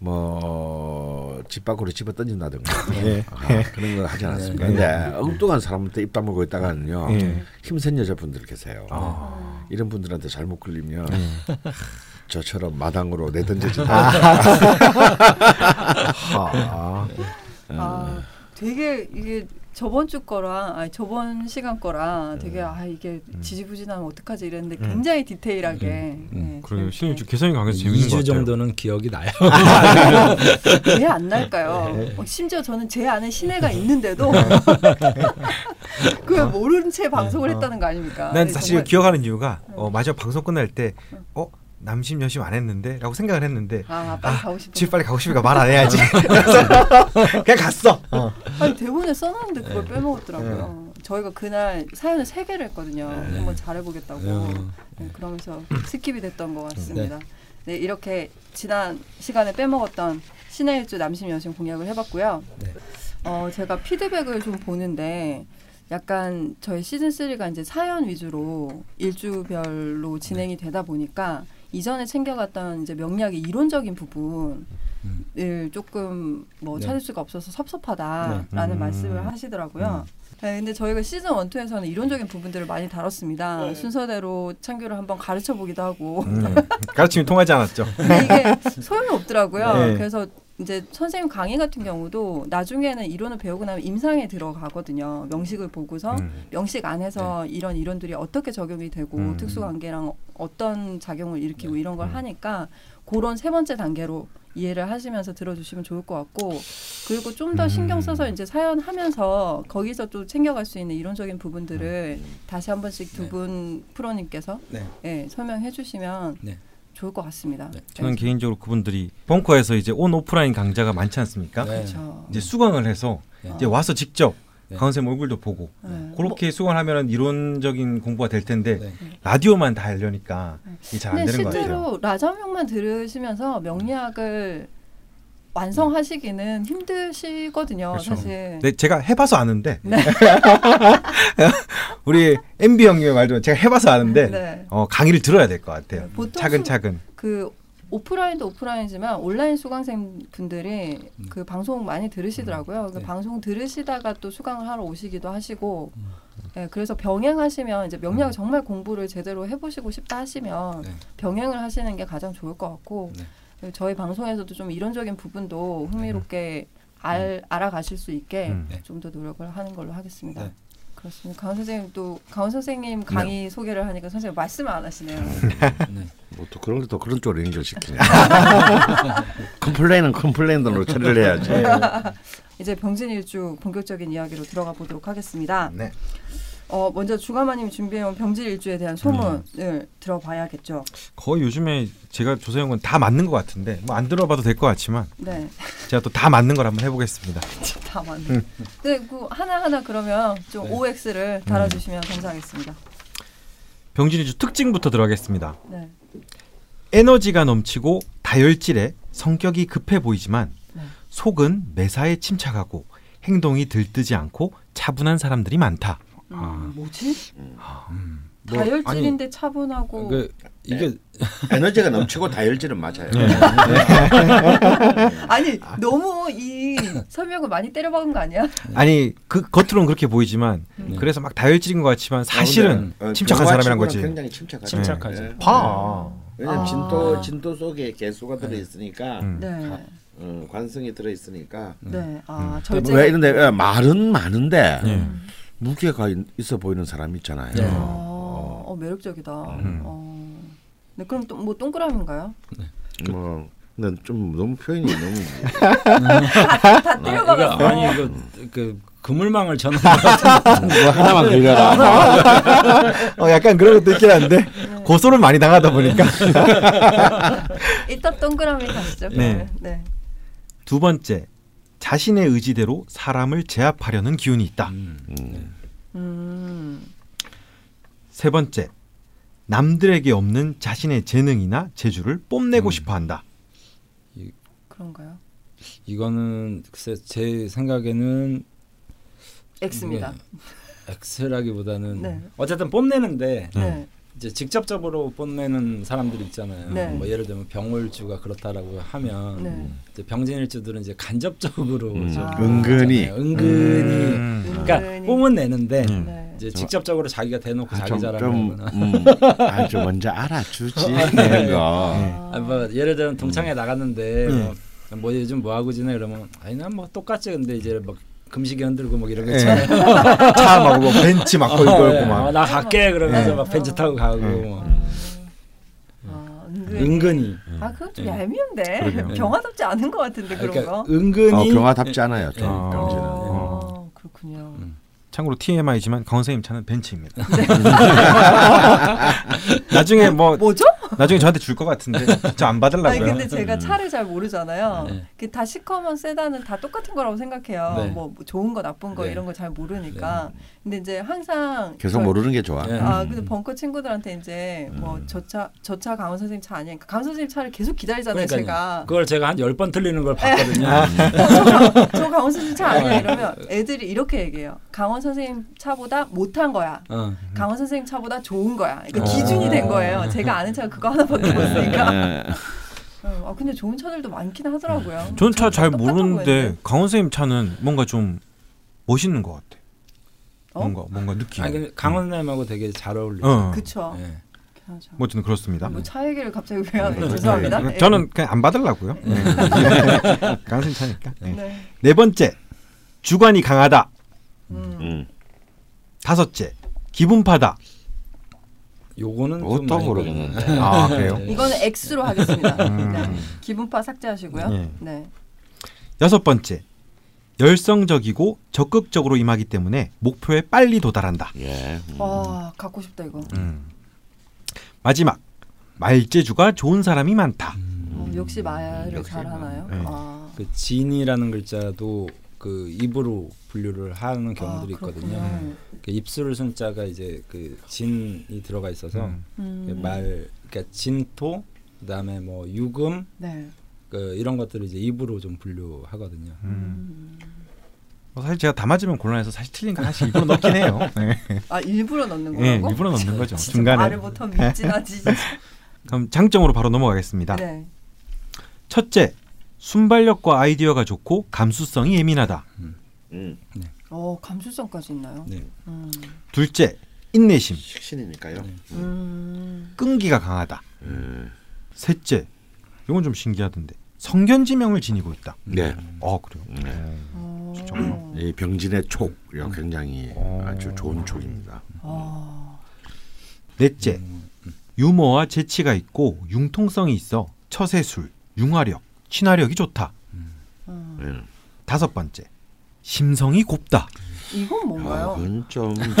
뭐집 밖으로 집어 던진다든가 예. 아, 그런 거 하지 않았습니까? 네. 근데 엉뚱한 사람한테 입 다물고 있다가는요 예. 힘센 여자분들 계세요. 아. 이런 분들한테 잘못 걸리면 네. 저처럼 마당으로 내던져진다. 하. 아, 되게 이게 저번 주 거랑 아니 저번 시간 거랑 되게 아 이게 지지부진하면 어떡하지 이랬는데 음. 굉장히 디테일하게 음, 네, 그래요. 좀 개성이 강해서 재밌는 것 2주 같아요. 정도는 기억이 나요. 왜안 날까요? 어, 심지어 저는 제 안에 신혜가 있는데도 그걸 모르는 채 방송을 했다는 거 아닙니까? 난 네, 사실 정말- 기억하는 이유가 어, 마지막 방송 끝날 때 어? 남심 여심 안 했는데? 라고 생각을 했는데 아 빨리 가고 싶어. 집에 빨리 가고 싶으니까 말 안 해야지 그냥 갔어 어. 아니 대본에 써놨는데 그걸 네. 빼먹었더라고요. 저희가 그날 사연을 세 개를 했거든요. 네. 한번 잘해보겠다고. 어. 네, 그러면서 skip이 됐던 것 같습니다. 네. 이렇게 지난 시간에 빼먹었던 신의 일주 남심 여심 공략을 해봤고요. 네. 어, 제가 피드백을 좀 보는데 약간 저희 시즌 3가 이제 사연 위주로 일주별로 진행이 되다 보니까 이전에 챙겨갔던 이제 명리학의 이론적인 부분을 조금 뭐 네. 찾을 수가 없어서 섭섭하다라는 음. 말씀을 하시더라고요. 네, 근데 저희가 시즌 1, 2에서는 이론적인 부분들을 많이 다뤘습니다. 순서대로 창규를 한번 가르쳐 보기도 하고. 음, 가르침이 통하지 않았죠 이게 소용이 없더라고요. 네. 그래서 이제 선생님 강의 같은 경우도 나중에는 이론을 배우고 나면 임상에 들어가거든요. 명식을 보고서 음. 명식 안에서 이런 이론들이 어떻게 적용이 되고 음. 특수관계랑 어떤 작용을 일으키고 이런 걸 음. 하니까 그런 세 번째 단계로 이해를 하시면서 들어주시면 좋을 것 같고 그리고 좀 더 신경 써서 음. 이제 사연 하면서 거기서 또 챙겨갈 수 있는 이론적인 부분들을 다시 한 번씩 두 네. 분 프로님께서 네. 예, 설명해 주시면 네. 좋을 것 같습니다. 네. 저는 개인적으로 그분들이 벙커에서 이제 온 오프라인 강좌가 많지 않습니까? 네. 그렇죠. 이제 수강을 해서 네. 이제 와서 직접 네. 강원 쌤 얼굴도 보고 네. 그렇게 수강을 하면 이론적인 공부가 될 텐데 네. 라디오만 다 하려니까 이게 잘 안 되는 것 같아요. 실제로 라자명만 들으시면서 명리학을 완성하시기는 힘드시거든요, 그렇죠. 사실. 네, 제가 해봐서 아는데 네. 우리 MB 형님의 말도 제가 해봐서 아는데 네. 어, 강의를 들어야 될 것 같아요. 보통 차근차근. 그 오프라인도 오프라인이지만 온라인 수강생 분들이 그 방송 많이 들으시더라고요. 그 네. 방송 들으시다가 또 수강을 하러 오시기도 하시고, 네, 그래서 병행하시면 이제 명리학 을 정말 공부를 제대로 해보시고 싶다 하시면 네. 병행을 하시는 게 가장 좋을 것 같고, 네. 그리고 저희 방송에서도 좀 이론적인 부분도 흥미롭게 알, 알아가실 수 있게 음. 네. 좀더 노력을 하는 걸로 하겠습니다. 네. 그렇습니다. 강헌 선생님 또 강헌 선생님 강의 소개를 하니까 선생님 말씀을 안 하시네요. 네. 뭐또 그런 것도 그런 쪽으로 연결시키네. complain은 complain으로 처리를 해야지. 이제 병진일주 본격적인 이야기로 들어가 보도록 하겠습니다. 네. 어, 먼저 주가마님이 준비해온 병진일주에 대한 소문을 들어봐야겠죠. 거의 요즘에 제가 조사한 건다 맞는 것 같은데 뭐 안 들어봐도 될 것 같지만 네, 제가 또 다 맞는 걸 한번 해보겠습니다. 다 맞네. 네, 그 하나 하나 그러면 좀 네. OX를 달아주시면 감사하겠습니다. 병진이주 특징부터 들어가겠습니다. 네, 에너지가 넘치고 다혈질에 성격이 급해 보이지만 네. 속은 매사에 침착하고 행동이 들뜨지 않고 차분한 사람들이 많다. 음, 뭐지? 뭐, 다혈질인데 차분하고 그 이게 에너지가 넘치고 다혈질은 맞아요. 네. 아니 너무 이 설명을 많이 때려박은 거 아니야? 아니 그 겉으로는 그렇게 보이지만 네. 그래서 막 다혈질인 것 같지만 사실은 어, 침착한 경화치고는 사람이란 거지. 굉장히 침착하죠. 침착하죠. 네. 봐. 왜냐면 아. 진도 진도 속에 개수가 들어 있으니까 음. 네, 어, 관성이 들어 있으니까 네, 아 음. 절제. 왜 이런데 예, 말은 많은데 예. 무게가 있- 있어 보이는 사람 있잖아요. 네. 어, 어, 매력적이다. 음. 어. 네, 그럼 또 뭐 동그라미인가요? 뭐 근데 좀 너무 표현이 너무 다 때려박았어. 이거 아니 이거 그 그물망을 전는 같은 뭐 하나만 그려라. 어 약간 그런 것도 있긴 한데 고소를 많이 당하다 보니까 일단 동그라미 가시죠. 네. 네. 두 번째 자신의 의지대로 사람을 제압하려는 기운이 있다. 음. 음. 세 번째 남들에게 없는 자신의 재능이나 재주를 뽐내고 음. 싶어 한다. 그런가요? 이거는 글쎄 제 생각에는 X입니다. X라기보다는 네. 어쨌든 뽐내는데 네. 이제 직접적으로 뽐내는 사람들이 있잖아요. 네. 뭐 예를 들면 병월주가 그렇다라고 하면 네. 이제 병진일주들은 이제 간접적으로 음, 좀 아. 은근히 하잖아요. 은근히 음. 그러니까 은근히. 뽐은 내는데 음. 네. 이제 저- 직접적으로 자기가 대놓고 아, 자기 자랑하거나 음, 아, 좀 먼저 알아주지 네. 이런 거. 아. 아, 뭐 예를 들면 동창회 나갔는데 음. 뭐, 뭐 요즘 뭐 하고 지내 그러면 아니 난뭐 똑같지 근데 이제 막 금식이 흔들고 막 이런 거 예. 있잖아요. 차막 뭐 벤치 막 걸고 예, 있고 막. 어, 나 갈게 그러면서 네. 막 벤츠 타고 가고 네. 뭐. 아, 은근히. 아 그건 좀 네. 얄미운데 그러게요. 병화답지 않은 것 같은데 그런 그러니까 거. 은근히 어, 병화답지 않아요. 좀 아. 어, 그렇군요. 음. 참고로 TMI지만 강원 선생님 차는 벤츠입니다. 네. 나중에 뭐 뭐죠? 나중에 저한테 줄 것 같은데 저안 아니 받으려고요. 근데 제가 차를 잘 모르잖아요. 네. 그다 시커먼 세단은 다 똑같은 거라고 생각해요. 네. 뭐 좋은 거 나쁜 거 네. 이런 거 잘 모르니까. 근데 이제 항상 계속 저- 모르는 게 좋아. 네. 아 음. 근데 벙커 친구들한테 이제 음. 뭐저 차 저 차 강원 선생님 차 아니니까 강원 선생님 차를 계속 기다리잖아요. 그러니까요. 제가 그걸 제가 한 열 번 틀리는 걸 봤거든요. 저 강원 선생님 차 아니야 이러면 애들이 이렇게 얘기해요. 강원 선생님 차보다 못한 거야. 어. 강원 선생님 차보다 좋은 거야. 그러니까 어. 기준이 된 거예요. 제가 아는 차가 그거 하나밖에 없으니까. 네. 어, 아 근데 좋은 차들도 많긴 하더라고요. 전 차 잘 모르는데. 강원 선생님 차는 뭔가 좀 멋있는 것 같아. 어? 뭔가 뭔가 느낌. 아니 근데 강원님하고 되게 잘 어울리죠. 어. 예. 맞아. 뭐 저는 그렇습니다. 뭐 차 얘기를 갑자기 왜 하는 네. 죄송합니다. 네. 예. 저는 그냥 안 받으려고요. 네. 강원 선생님 차니까. 네. 네. 네 번째 주관이 강하다. 음. 음. 다섯째 기분파다. 요거는 많이 모르겠는데. 아 그래요? 네. 이거는 X로 하겠습니다. 음. 네. 기분파 삭제하시고요. 예. 네. 여섯 번째 열성적이고 적극적으로 임하기 때문에 목표에 빨리 도달한다. 예. 음. 와 갖고 싶다 이거. 음. 마지막 말재주가 좋은 사람이 많다. 어, 역시 말을 역시 잘 하나요? 네. 아. 그 진이라는 글자도 그 입으로 분류를 하는 경우들이 아, 있거든요. 그렇군요. 그 입술 순자가 이제 그 진이 들어가 있어서 음. 음. 말 그러니까 진토 그다음에 뭐 유금 네. 그 이런 것들을 이제 입으로 좀 분류하거든요. 음. 뭐 사실 제가 다 맞으면 곤란해서 사실 틀린 거 하나씩 일부러 넣긴 해요. 네. 아 일부러 넣는 네, 거라고? 일부러 넣는 거죠. 진짜 중간에. 말을 못하면 미진하지. 그럼 장점으로 바로 넘어가겠습니다. 네. 첫째, 순발력과 아이디어가 좋고 감수성이 예민하다. 음. 어 감수성까지 있나요? 네. 음. 둘째, 인내심, 식신이니까요. 음. 끈기가 강하다. 음. 셋째, 이건 좀 신기하던데 성견지명을 지니고 있다. 네. 어 그래요. 네. 어. 진짜. 이 병진의 촉, 이거 굉장히 어. 아주 좋은 촉입니다. 아. 넷째, 유머와 재치가 있고 융통성이 있어 처세술, 융화력, 친화력이 좋다. 음. 예. 다섯 번째, 심성이 곱다. 이건 아, 뭔가요? 그건 좀.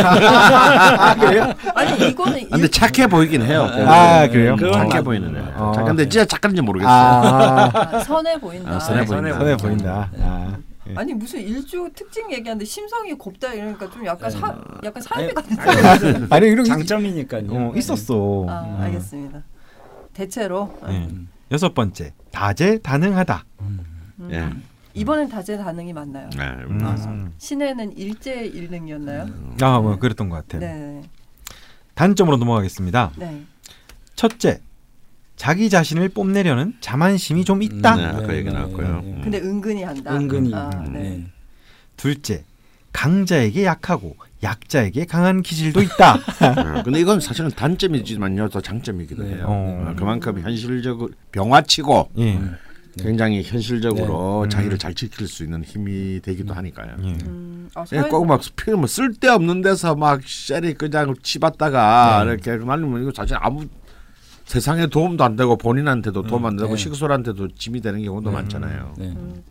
아니 이거는 아, 근데 착해 보이긴 해요. 아, 그래요? 음, 그건 착해 맞- 보이는 애. 어. 근데 진짜 착한지 모르겠어요. 아, 아, 선해 보인다. 아, 선해 네, 보인다. 선해 보인다. 아, 예. 아니 무슨 일주 특징 얘기하는데 심성이 곱다 이러니까 좀 약간 네. 사 약간 사이비 아니, 같은. 아니 이런 게 장점이니까요. 어, 있었어. 아 음. 알겠습니다. 대체로 예. 음. 여섯 번째, 다재다능하다. 음. 예. 이번엔 다재다능이 맞나요? 네. 음. 아, 신에는 일제일능이었나요? 아, 뭐 그랬던 것 같아요. 네. 단점으로 넘어가겠습니다. 네. 첫째, 자기 자신을 뽐내려는 자만심이 좀 있다. 네, 아까 얘기 나왔고요. 네, 네. 근데 은근히 한다. 은근히. 아, 음, 네. 네. 둘째, 강자에게 약하고 약자에게 강한 기질도 있다. 어, 근데 이건 사실은 단점이지만요, 또 장점이기도 네. 해요. 어. 어, 그만큼 현실적으로 병화치고 예. 굉장히 현실적으로 네. 자기를 음. 잘 지킬 수 있는 힘이 되기도 하니까요. 예. 음, 아, 예, 사회- 꼭막 필요 뭐 쓸데없는 데서 막 셀이 그냥 치받다가 네. 이렇게 말리면 이거 사실 아무 세상에 도움도 안 되고 본인한테도 도움 안 되고 네. 식솔한테도 짐이 되는 경우도 음. 많잖아요. 네. 음.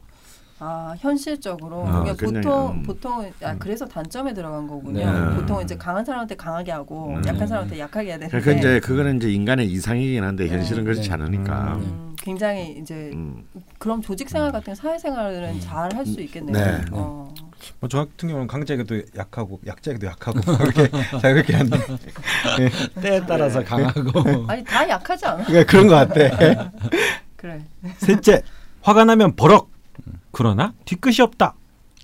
아 현실적으로 아, 그러니까 보통 음. 보통 아, 그래서 단점에 들어간 거군요. 네. 보통 이제 강한 사람한테 강하게 하고 음. 약한 사람한테 약하게 해야 되는데 그러니까 이제 그거는 이제 인간의 이상이긴 한데 현실은 네. 그렇지 네. 않으니까. 음, 굉장히 이제 음. 그럼 조직 생활 같은 사회생활은 잘 할 수 있겠네요. 네. 어. 뭐저 같은 경우는 강자에게도 약하고 약자에게도 약하고 이렇게 잘 그렇긴 한데 때에 따라서 강하고 아니 다 약하지 않아? 그러니까 그런 것 같아. 그래. 셋째, 화가 나면 버럭. 그러나 뒤끝이 없다.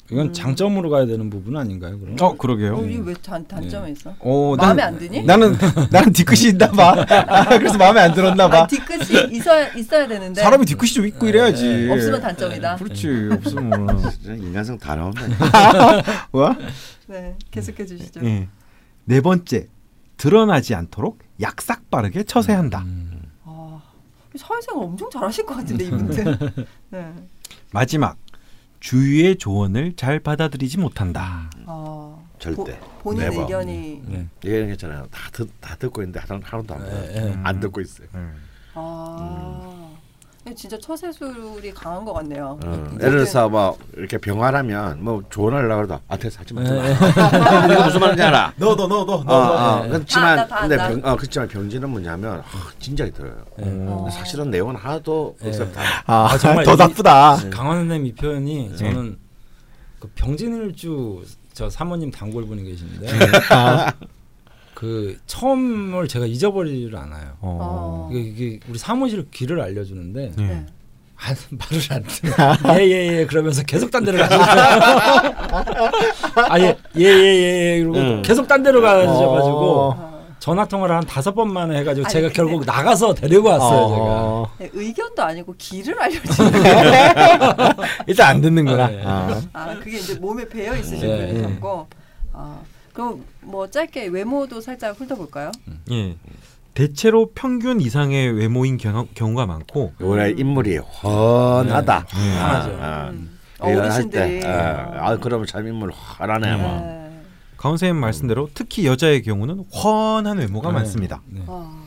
그 그건 음. 장점으로 가야 되는 부분 아닌가요? 그럼? 어 그러게요. 어, 이게 왜 단, 단점이 있어? 어, 마음에 난- 안 드니? 나는 나는 뒤끝이 있나 봐. 아, 그래서 마음에 안 들었나 봐. 아, 뒤끝이 있어야 있어야 되는데 사람이 뒤끝이 좀 있고 이래야지. 네. 없으면 단점이다. 그렇지. 없으면 진짜 인간성 다 나온다. 뭐야? 네, 계속해 주시죠. 예. 네 번째 드러나지 않도록 약삭 빠르게 처세한다. 음. 아, 사회생활 엄청 잘하실 것 같은데 이분들. 네. 마지막 주위의 조언을 잘 받아들이지 못한다. 아, 절대. 보, 본인 네버. 의견이 네. 이게 괜찮아요. 다, 듣, 다 듣고 있는데 하나도, 하나도 안, 예, 들어요. 예. 안 듣고 있어요. 아, 근데 진짜 처세술이 강한 것 같네요. 어, 모든- 예를 들어서 뭐 이렇게 병화라면 뭐 조언하려고 해도 아 됐어 하지 마. 네. 이거 무슨 말인지 알아? 너너너 너. 어, 어, 네. 그렇지만 근데. 병, 어, 그렇지만 병진은 뭐냐면 아, 진작에 들어요. 네. 어. 사실은 내용은 하나도 네. 없었다. 아, 아, 정말 더 이- 나쁘다. 강원 선생님 이 표현이 저는 그 병진일주 저 사모님 단골 분이 계신데 그 처음을 제가 잊어버리질 않아요. 어. 이게, 이게 우리 사무실 길을 알려주는데 네. 네. 안, 말을 안 들어. 예예 예 그러면서 계속 딴 데로 가시죠. 아예 예예 예 이러고 응. 계속 딴 데로 가셔가지고 어. 전화 통화를 한 다섯 번 만에 해가지고 아니, 제가 근데- 결국 나가서 데리고 왔어요 제가. 어. 네, 의견도 아니고 길을 알려주는 일단 안 듣는구나. 네. 아. 아 그게 이제 몸에 배어 있으신 네. 분이셨고 아 그럼 뭐 짧게 외모도 살짝 훑어볼까요? 예. 대체로 평균 이상의 외모인 경우, 경우가 많고 원래 인물이 훤하다. 네, 훤하죠. 아, 음. 이거 할 어르신들이 때, 아, 아 그러면 참 인물 훤하네 뭐. 네. 가운 선생님 말씀대로 특히 여자의 경우는 훤한 외모가 네. 많습니다. 네. 아,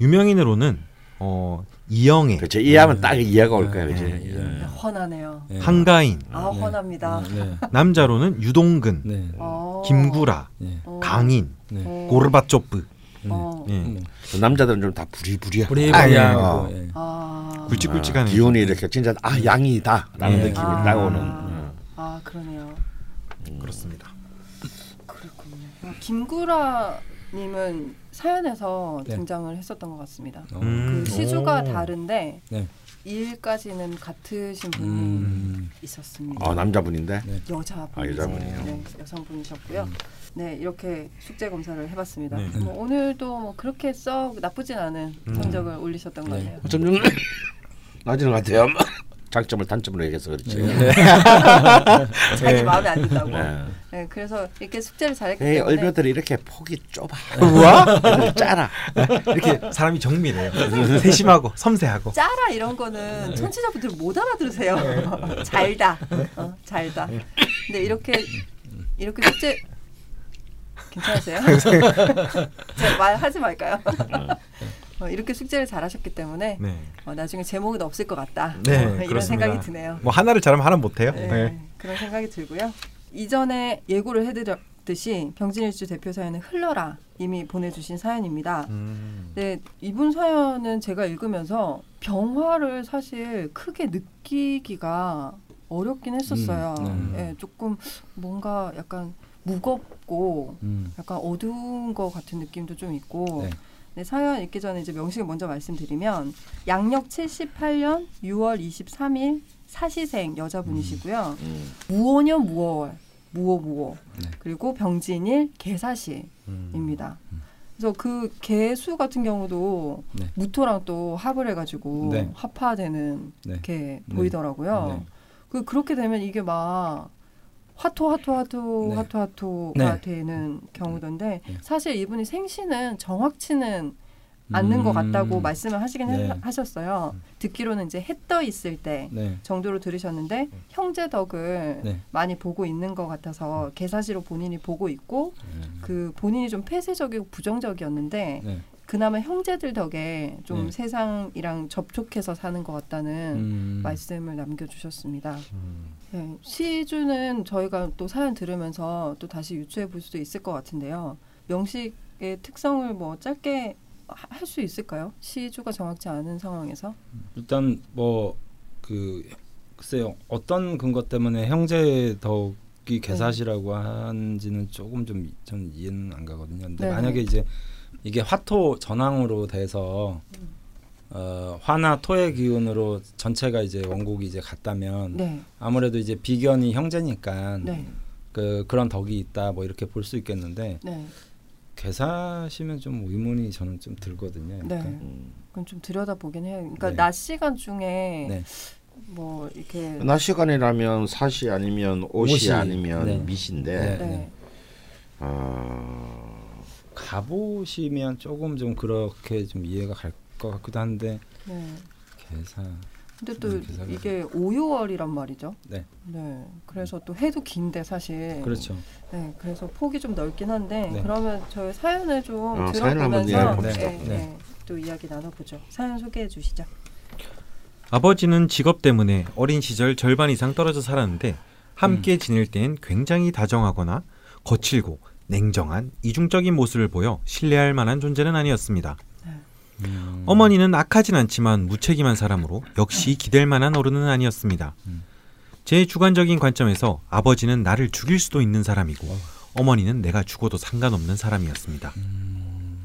유명인으로는 어, 이영애, 그렇죠. 이해하면 딱 이해가 올 거야, 네? 네, 예. 네, 훤하네요. 네. 한가인, 아 네. 훤합니다. 네. 남자로는 유동근, 네. 어. 김구라, 네. 어. 강인, 네. 어. 고르바초프. 어. 예. 뭐그 남자들은 좀 다 부리부리야. 부리부리하고 아, 예. 아. 굵직굵직하네. 기운이 이렇게 진짜 아 양이다라는 네. 느낌이 아. 딱 오는. 어. 아 그러네요. 그렇습니다. 그렇군요. 어, 김구라님은 사연에서 네. 등장을 했었던 것 같습니다. 어. 음. 그 시주가 오. 다른데 네. 일까지는 같으신 분이 음. 있었습니다. 아 남자분인데. 네. 여자분. 아, 여자분이요? 네, 여성분이셨고요. 네, 이렇게 숙제 검사를 해봤습니다. 네. 뭐 오늘도 뭐 그렇게 썩 나쁘진 않은 음. 성적을 올리셨던 것 네. 같아요. 좀좀 낮은 것 같아요. 장점을 단점으로 얘기해서 그렇지. 네. 자기 마음에 안 든다고. 네. 네, 그래서 이렇게 숙제를 잘했기 이 때문에 얼벼들이 이렇게 폭이 좁아. 우와? 짜라. 이렇게 사람이 정밀해요. 세심하고 섬세하고. 짜라 이런 거는 청취자분들 못 알아들으세요. 잘다, 어, 잘다. 근데 이렇게 이렇게 숙제 괜찮으세요? 제가 말하지 말까요? 어, 이렇게 숙제를 잘하셨기 때문에 네. 어, 나중에 제목은 없을 것 같다. 네, 어, 이런. 생각이 드네요. 뭐 하나를 잘하면 하나 못해요. 네, 네. 그런 생각이 들고요. 이전에 예고를 해드렸듯이 병진일주 대표 사연은 흘러라 이미 보내주신 사연입니다. 음. 네, 이분 사연은 제가 읽으면서 병화를 사실 크게 느끼기가 어렵긴 했었어요. 음, 네. 예, 조금 뭔가 약간 무겁고 음. 약간 어두운 것 같은 느낌도 좀 있고. 네. 네, 사연 읽기 전에 이제 명식을 먼저 말씀드리면 양력 78년 6월 23일 사시생 여자분이시고요. 음. 무오년 무오월 무오 무오 네. 그리고 병진일 개사시입니다. 음. 그래서 그 개수 같은 경우도 네. 무토랑 또 합을 해가지고 네. 합화되는 네. 게 네. 보이더라고요. 네. 그 그렇게 되면 이게 막 화토 화토 화토 네. 화토 화토가 네. 되는 경우던데 네. 사실 이분이 생시는 정확치는 않는 것 같다고 음. 말씀을 하시긴 네. 하- 하셨어요. 듣기로는 이제 해 떠 있을 때 네. 정도로 들으셨는데 형제 덕을 네. 많이 보고 있는 것 같아서 개사시로 본인이 보고 있고 음. 그 본인이 좀 폐쇄적이고 부정적이었는데 네. 그나마 형제들 덕에 좀 네. 세상이랑 접촉해서 사는 것 같다는 음. 말씀을 남겨주셨습니다. 음. 네, 시주는 저희가 또 사연 들으면서 또 다시 유추해 볼 수도 있을 것 같은데요. 명식의 특성을 뭐 짧게 할 수 있을까요? 시주가 정확치 않은 상황에서. 일단 뭐그 글쎄요 어떤 근거 때문에 형제 덕이 개사시라고 하는지는 조금 좀 전 이해는 안 가거든요. 근데 네. 만약에 이제 이게 화토 전황으로 돼서 어, 화나 토의 기운으로 전체가 이제 원곡이 이제 같다면 네. 아무래도 이제 비견이 형제니까 네. 그 그런 덕이 있다 뭐 이렇게 볼 수 있겠는데 네. 괴사시면 좀 의문이 저는 좀 들거든요. 네. 약간. 음. 그건 좀 들여다 보긴 해요. 그러니까 네. 낮 시간 중에 네. 뭐 이렇게 낮 시간이라면 사시 아니면 옷이, 아니면 네. 밑인데 네. 가보시면 조금 좀 그렇게 좀 이해가 갈 것 같기도 한데 네. 괴사 근데 또 음. 이게 5, 6월이란 말이죠. 네 네. 그래서 또 해도 긴데 사실. 그렇죠. 네. 그래서 폭이 좀 넓긴 한데 네. 그러면 저희 사연을 좀 어, 들어보면서 네. 네, 네. 또 이야기 나눠보죠. 사연 소개해 주시죠. 아버지는 직업 때문에 어린 시절 절반 이상 떨어져 살았는데 함께 지낼 땐 굉장히 다정하거나 거칠고 냉정한 이중적인 모습을 보여 신뢰할 만한 존재는 아니었습니다. 음, 어머니는 악하진 않지만 무책임한 사람으로 역시 기댈 만한 어른은 아니었습니다. 음. 제 주관적인 관점에서 아버지는 나를 죽일 수도 있는 사람이고 어머니는 내가 죽어도 상관없는 사람이었습니다. 음,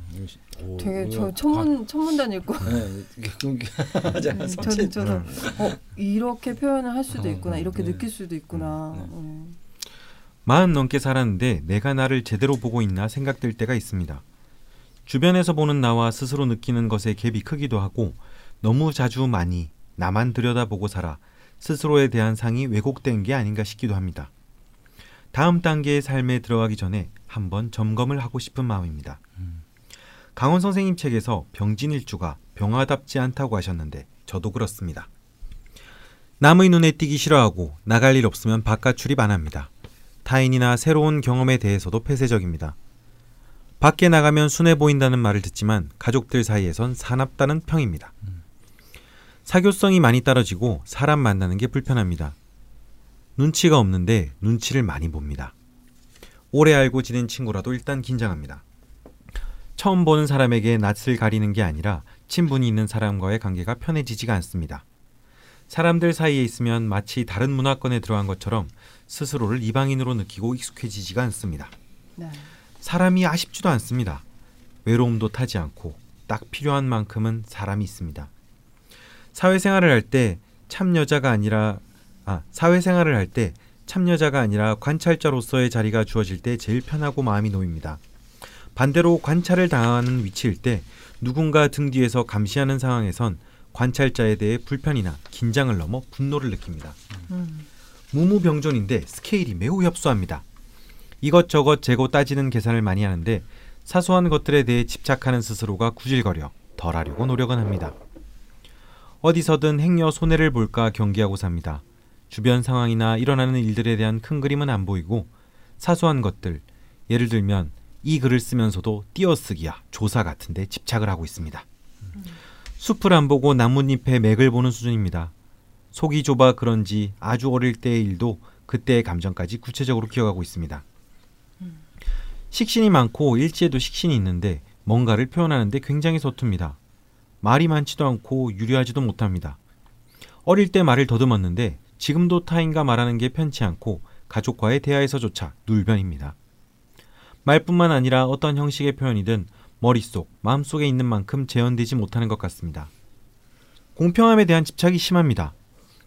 오, 되게 저 천문 천문단 읽고 과- 네. 음, 저는 저는 어 이렇게 표현을 할 수도 어, 있구나 어, 이렇게 네. 느낄 수도 있구나. 네. 음. 마흔 넘게 살았는데 내가 나를 제대로 보고 있나 생각될 때가 있습니다. 주변에서 보는 나와 스스로 느끼는 것의 갭이 크기도 하고 너무 자주 많이 나만 들여다보고 살아 스스로에 대한 상이 왜곡된 게 아닌가 싶기도 합니다. 다음 단계의 삶에 들어가기 전에 한번 점검을 하고 싶은 마음입니다. 강원 선생님 책에서 병진일주가 병화답지 않다고 하셨는데 저도 그렇습니다. 남의 눈에 띄기 싫어하고 나갈 일 없으면 바깥 출입 안 합니다. 타인이나 새로운 경험에 대해서도 폐쇄적입니다. 밖에 나가면 순해 보인다는 말을 듣지만 가족들 사이에선 사납다는 평입니다. 사교성이 많이 떨어지고 사람 만나는 게 불편합니다. 눈치가 없는데 눈치를 많이 봅니다. 오래 알고 지낸 친구라도 일단 긴장합니다. 처음 보는 사람에게 낯을 가리는 게 아니라 친분이 있는 사람과의 관계가 편해지지가 않습니다. 사람들 사이에 있으면 마치 다른 문화권에 들어간 것처럼 스스로를 이방인으로 느끼고 익숙해지지가 않습니다. 네. 사람이 아쉽지도 않습니다. 외로움도 타지 않고 딱 필요한 만큼은 사람이 있습니다. 사회생활을 할 때 참 여자가 아니라 아, 사회생활을 할 때 참 여자가 아니라 관찰자로서의 자리가 주어질 때 제일 편하고 마음이 놓입니다. 반대로 관찰을 당하는 위치일 때 누군가 등 뒤에서 감시하는 상황에선 관찰자에 대해 불편이나 긴장을 넘어 분노를 느낍니다. 음. 무무병존인데 스케일이 매우 협소합니다. 이것저것 재고 따지는 계산을 많이 하는데 사소한 것들에 대해 집착하는 스스로가 구질거려 덜하려고 노력은 합니다. 어디서든 행여 손해를 볼까 경계하고 삽니다. 주변 상황이나 일어나는 일들에 대한 큰 그림은 안 보이고 사소한 것들, 예를 들면 이 글을 쓰면서도 띄어쓰기야 조사 같은데 집착을 하고 있습니다. 숲을 안 보고 나뭇잎의 맥을 보는 수준입니다. 속이 좁아 그런지 아주 어릴 때의 일도 그때의 감정까지 구체적으로 기억하고 있습니다. 식신이 많고 일지에도 식신이 있는데 뭔가를 표현하는데 굉장히 서툽니다. 말이 많지도 않고 유려하지도 못합니다. 어릴 때 말을 더듬었는데 지금도 타인과 말하는 게 편치 않고 가족과의 대화에서조차 눌변입니다. 말뿐만 아니라 어떤 형식의 표현이든 머릿속, 마음속에 있는 만큼 재현되지 못하는 것 같습니다. 공평함에 대한 집착이 심합니다.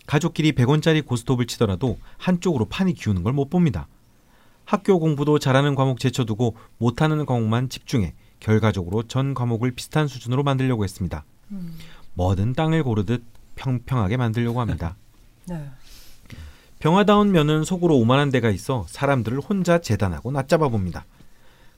가족끼리 100원짜리 고스톱을 치더라도 한쪽으로 판이 기우는 걸 못 봅니다. 학교 공부도 잘하는 과목 제쳐두고 못하는 과목만 집중해 결과적으로 전 과목을 비슷한 수준으로 만들려고 했습니다. 음. 뭐든 땅을 고르듯 평평하게 만들려고 합니다. 네. 병화다운 면은 속으로 오만한 데가 있어 사람들을 혼자 재단하고 낮잡아 봅니다.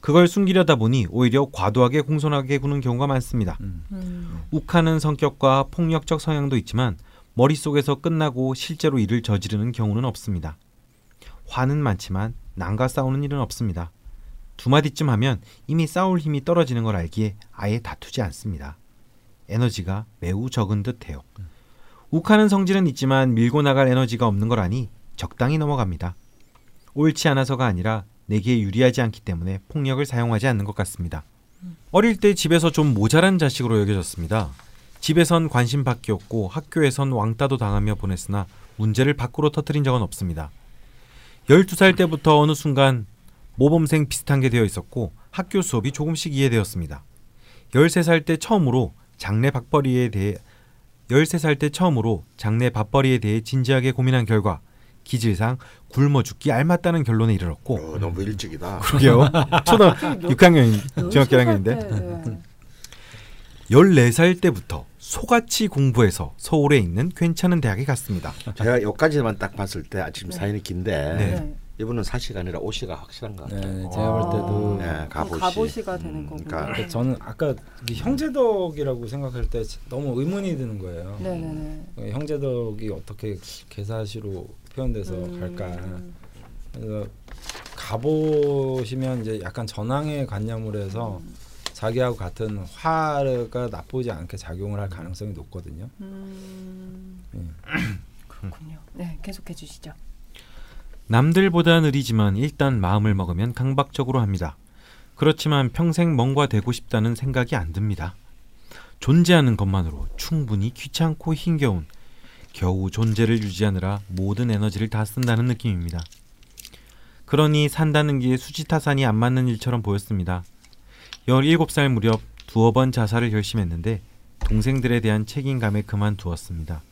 그걸 숨기려다 보니 오히려 과도하게 공손하게 구는 경우가 많습니다. 음. 음. 욱하는 성격과 폭력적 성향도 있지만 머릿속에서 끝나고 실제로 일을 저지르는 경우는 없습니다. 화는 많지만 남과 싸우는 일은 없습니다. 두 마디쯤 하면 이미 싸울 힘이 떨어지는 걸 알기에 아예 다투지 않습니다. 에너지가 매우 적은 듯해요. 욱하는 성질은 있지만 밀고 나갈 에너지가 없는 걸 아니 적당히 넘어갑니다. 옳지 않아서가 아니라 내게 유리하지 않기 때문에 폭력을 사용하지 않는 것 같습니다. 어릴 때 집에서 좀 모자란 자식으로 여겨졌습니다. 집에선 관심밖에 없고 학교에선 왕따도 당하며 보냈으나 문제를 밖으로 터뜨린 적은 없습니다. 12살 때부터 어느 순간 모범생 비슷한 게 되어 있었고 학교 수업이 조금씩 이해되었습니다. 13살 때 처음으로 장래 밥벌이에 대해 13살 때 처음으로 장래 밥벌이에 대해 진지하게 고민한 결과 기질상 굶어 죽기 알맞다는 결론에 이르렀고 어, 너무 일찍이다. 그러게요. 초등 6학년 중학교 1학년인데 네. 14살 때부터 소같이 공부해서 서울에 있는 괜찮은 대학에 갔습니다. 제가 여기까지만 딱 봤을 때 아침 네. 사연이 긴데 네. 네. 이분은 사시가 아니라 오시가 확실한 것 네, 같아요. 제가 볼 때도 네, 그럼 가보시. 가보시가 되는 음, 거군요. 그러니까 그러니까 저는 아까 형제덕이라고 생각할 때 너무 의문이 드는 거예요. 네네네. 형제덕이 어떻게 개사시로 표현돼서 음. 갈까? 그래서 가보시면 이제 약간 전황의 관념으로 해서 자기하고 같은 화가 나쁘지 않게 작용을 할 가능성이 높거든요. 음, 예. 그렇군요. 네, 계속해 주시죠. 남들보다 느리지만 일단 마음을 먹으면 강박적으로 합니다. 그렇지만 평생 멍과 되고 싶다는 생각이 안 듭니다. 존재하는 것만으로 충분히 귀찮고 힘겨운 겨우 존재를 유지하느라 모든 에너지를 다 쓴다는 느낌입니다. 그러니 산다는 게 수지타산이 안 맞는 일처럼 보였습니다. 17살 무렵 두어 번 자살을 결심했는데 동생들에 대한 책임감에 그만두었습니다.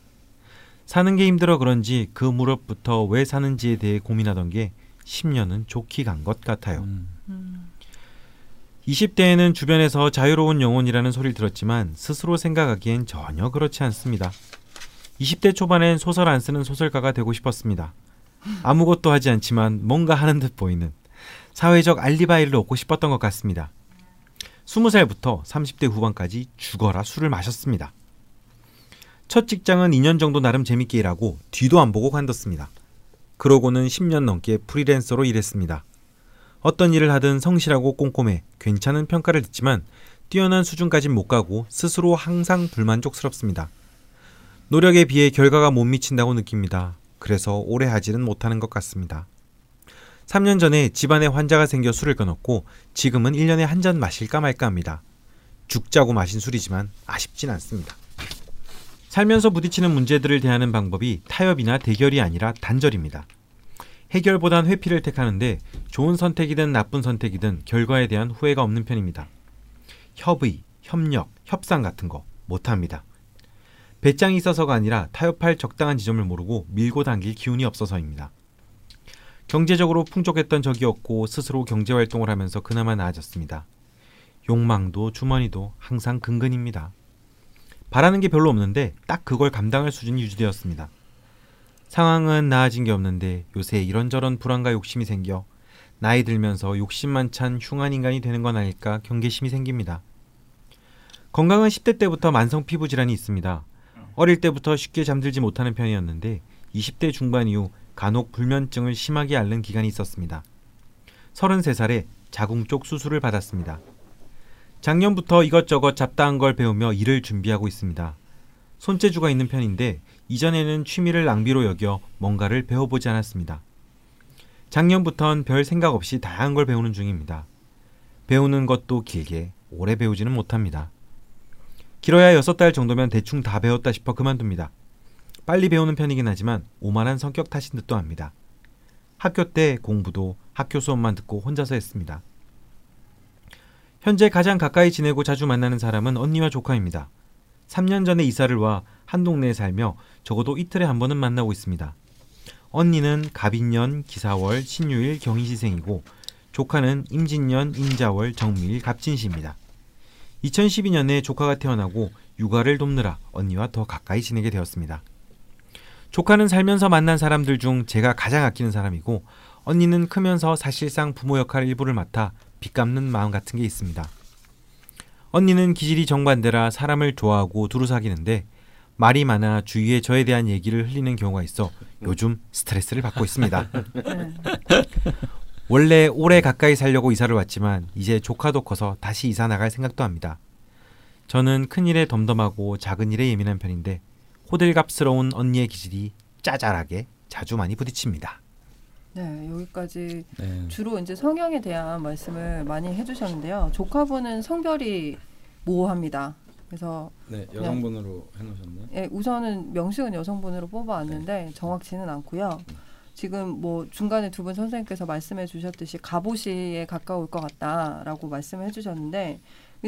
사는 게 힘들어 그런지 그 무렵부터 왜 사는지에 대해 고민하던 게 10년은 좋게 간 것 같아요. 음. 음, 20대에는 주변에서 자유로운 영혼이라는 소리를 들었지만 스스로 생각하기엔 전혀 그렇지 않습니다. 20대 초반엔 소설 안 쓰는 소설가가 되고 싶었습니다. 아무것도 하지 않지만 뭔가 하는 듯 보이는 사회적 알리바이를 얻고 싶었던 것 같습니다. 20살부터 30대 후반까지 죽어라 술을 마셨습니다. 첫 직장은 2년 정도 나름 재밌게 일하고 뒤도 안 보고 관뒀습니다. 그러고는 10년 넘게 프리랜서로 일했습니다. 어떤 일을 하든 성실하고 꼼꼼해 괜찮은 평가를 듣지만 뛰어난 수준까진 못 가고 스스로 항상 불만족스럽습니다. 노력에 비해 결과가 못 미친다고 느낍니다. 그래서 오래 하지는 못하는 것 같습니다. 3년 전에 집안에 환자가 생겨 술을 끊었고 지금은 1년에 한 잔 마실까 말까 합니다. 죽자고 마신 술이지만 아쉽진 않습니다. 살면서 부딪히는 문제들을 대하는 방법이 타협이나 대결이 아니라 단절입니다. 해결보단 회피를 택하는데 좋은 선택이든 나쁜 선택이든 결과에 대한 후회가 없는 편입니다. 협의, 협력, 협상 같은 거 못합니다. 배짱이 있어서가 아니라 타협할 적당한 지점을 모르고 밀고 당길 기운이 없어서입니다. 경제적으로 풍족했던 적이 없고 스스로 경제 활동을 하면서 그나마 나아졌습니다. 욕망도 주머니도 항상 근근입니다. 바라는 게 별로 없는데 딱 그걸 감당할 수준이 유지되었습니다. 상황은 나아진 게 없는데 요새 이런저런 불안과 욕심이 생겨 나이 들면서 욕심만 찬 흉한 인간이 되는 건 아닐까 경계심이 생깁니다. 건강은 10대 때부터 만성 피부 질환이 있습니다. 어릴 때부터 쉽게 잠들지 못하는 편이었는데 20대 중반 이후 간혹 불면증을 심하게 앓는 기간이 있었습니다. 33살에 자궁 쪽 수술을 받았습니다. 작년부터 이것저것 잡다한 걸 배우며 일을 준비하고 있습니다. 손재주가 있는 편인데 이전에는 취미를 낭비로 여겨 뭔가를 배워보지 않았습니다. 작년부턴 별 생각 없이 다양한 걸 배우는 중입니다. 배우는 것도 길게 오래 배우지는 못합니다. 길어야 6달 정도면 대충 다 배웠다 싶어 그만둡니다. 빨리 배우는 편이긴 하지만 오만한 성격 탓인 듯도 합니다. 학교 때 공부도 학교 수업만 듣고 혼자서 했습니다. 현재 가장 가까이 지내고 자주 만나는 사람은 언니와 조카입니다. 3년 전에 이사를 와 한 동네에 살며 적어도 이틀에 한 번은 만나고 있습니다. 언니는 갑인년, 기사월, 신유일, 경희시생이고 조카는 임진년, 임자월, 정미일, 갑진시입니다. 2012년에 조카가 태어나고 육아를 돕느라 언니와 더 가까이 지내게 되었습니다. 조카는 살면서 만난 사람들 중 제가 가장 아끼는 사람이고 언니는 크면서 사실상 부모 역할 일부를 맡아 빚 갚는 마음 같은 게 있습니다. 언니는 기질이 정반대라 사람을 좋아하고 두루 사귀는데 말이 많아 주위에 저에 대한 얘기를 흘리는 경우가 있어 요즘 스트레스를 받고 있습니다. 네. 원래 오래 가까이 살려고 이사를 왔지만 이제 조카도 커서 다시 이사 나갈 생각도 합니다. 저는 큰 일에 덤덤하고 작은 일에 예민한 편인데 호들갑스러운 언니의 기질이 짜잘하게 자주 많이 부딪힙니다. 네, 여기까지 네. 주로 이제 성향에 대한 말씀을 많이 해주셨는데요. 조카분은 성별이 모호합니다. 그래서 네, 여성분으로 해놓으셨나요? 예, 우선은 명식은 여성분으로 뽑아왔는데 정확치는 않고요. 지금 뭐 중간에 두 분 선생님께서 말씀해 주셨듯이 갑오시에 가까울 것 같다라고 말씀해 주셨는데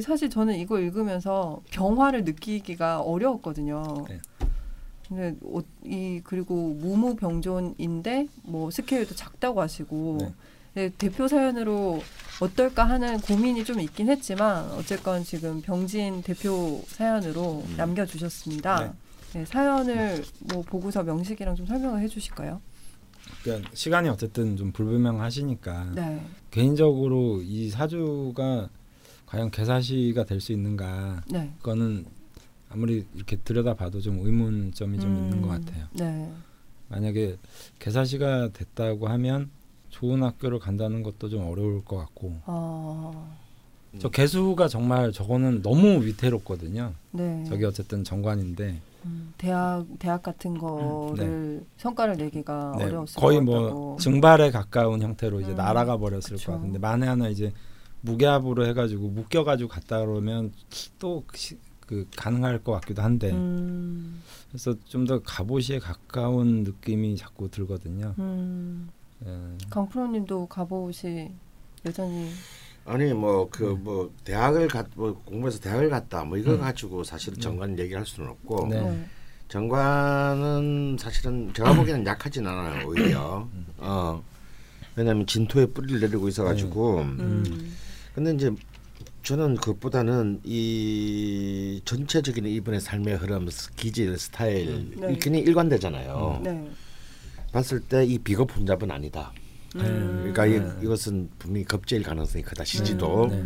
사실 저는 이거 읽으면서 병화를 느끼기가 어려웠거든요. 네. 근데 어, 이 그리고 무무병존인데 뭐 스케일도 작다고 하시고 네. 네, 대표 사연으로 어떨까 하는 고민이 좀 있긴 했지만 어쨌건 지금 병진 대표 사연으로 음. 남겨주셨습니다. 네. 네, 사연을 뭐 보고서 명식이랑 좀 설명을 해주실까요? 그러니까 시간이 어쨌든 좀 불분명하시니까 네. 개인적으로 이 사주가 과연 개사시가 될 수 있는가 네. 그거는 아무리 이렇게 들여다봐도 좀 의문점이 좀 있는 것 음, 같아요. 네. 만약에 개사시가 됐다고 하면 좋은 학교를 간다는 것도 좀 어려울 것 같고 아, 저 개수가 정말 저거는 너무 위태롭거든요. 네. 저게 어쨌든 정관인데 음, 대학 대학 같은 거를 성과를 내기가 음, 네, 어려웠을 거의 것 뭐. 증발에 가까운 형태로 이제 음, 날아가 버렸을. 것 같은데 만에 하나 이제 무게압으로 해가지고 묶여가지고 갔다 그러면 또 그 가능할 것 같기도 한데 음, 그래서 좀 더 갑옷에 가까운 느낌이 자꾸 들거든요. 음. 예. 강프로님도 갑옷이 여전히 아니 뭐그 네. 뭐 대학을 갔 뭐 공부해서 대학을 갔다 뭐 이거 음. 가지고 사실 정관 얘기할 수는 없고 네. 네. 정관은 사실은 제가 보기에는 약하진 않아요 오히려 음. 어 왜냐하면 진토에 뿌리를 내리고 있어가지고 음. 근데 이제 저는 그것보다는 이 전체적인 이분의 삶의 흐름, 스- 기질, 스타일 네. 이 그냥 일관되잖아요. 네. 봤을 때 이 비겁 혼잡은 아니다. 음. 그러니까 이, 네. 이것은 분명히 겁제일 가능성이 크다. 시지도. 네.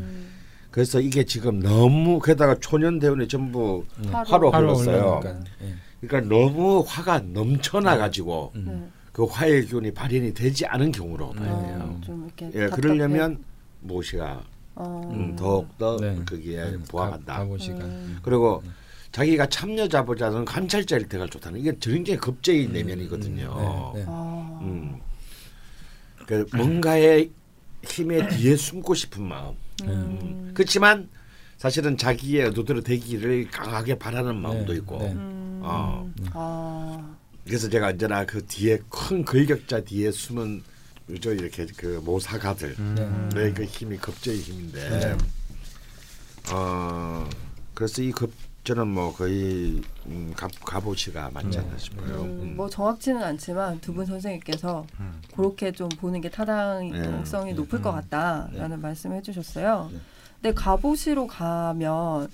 그래서 이게 지금 너무 게다가 초년 대운에 전부 음. 화로. 흘렀어요. 예. 그러니까 너무 화가 넘쳐나 가지고 음. 네. 그 화의 기운이 발현이 되지 않은 경우로 봐야 어, 돼요. 좀 이렇게 예, 답답해. 그러려면 모시가 어. 음, 더욱 더 네. 거기에 네. 부합한다. 가- 갑옷이가. 음. 그리고 자기가 참여자보다는 관찰자일 때가 좋다는 이게 굉장히 겁제의 내면이거든요. 네, 네. 아. 음. 그 뭔가의 힘에 뒤에 숨고 싶은 마음. 음. 그렇지만 사실은 자기의 의도대로 되기를 강하게 바라는 마음도 네, 있고. 네. 음. 어. 아. 그래서 제가 언제나 그 뒤에 큰 걸격자 뒤에 숨은 요저 이렇게 그 모사가들 네. 네, 그 힘이 겁제의 힘인데 네. 어 그래서 이급 저는 뭐 거의 음, 갑 갑오시가 맞지 않나 싶어요. 음, 음. 뭐 정확치는 않지만 두 분 선생님께서 그렇게 좀 보는 게 타당성이 네. 높을 것 음. 같다라는 말씀을 해주셨어요. 네. 근데 갑오시로 가면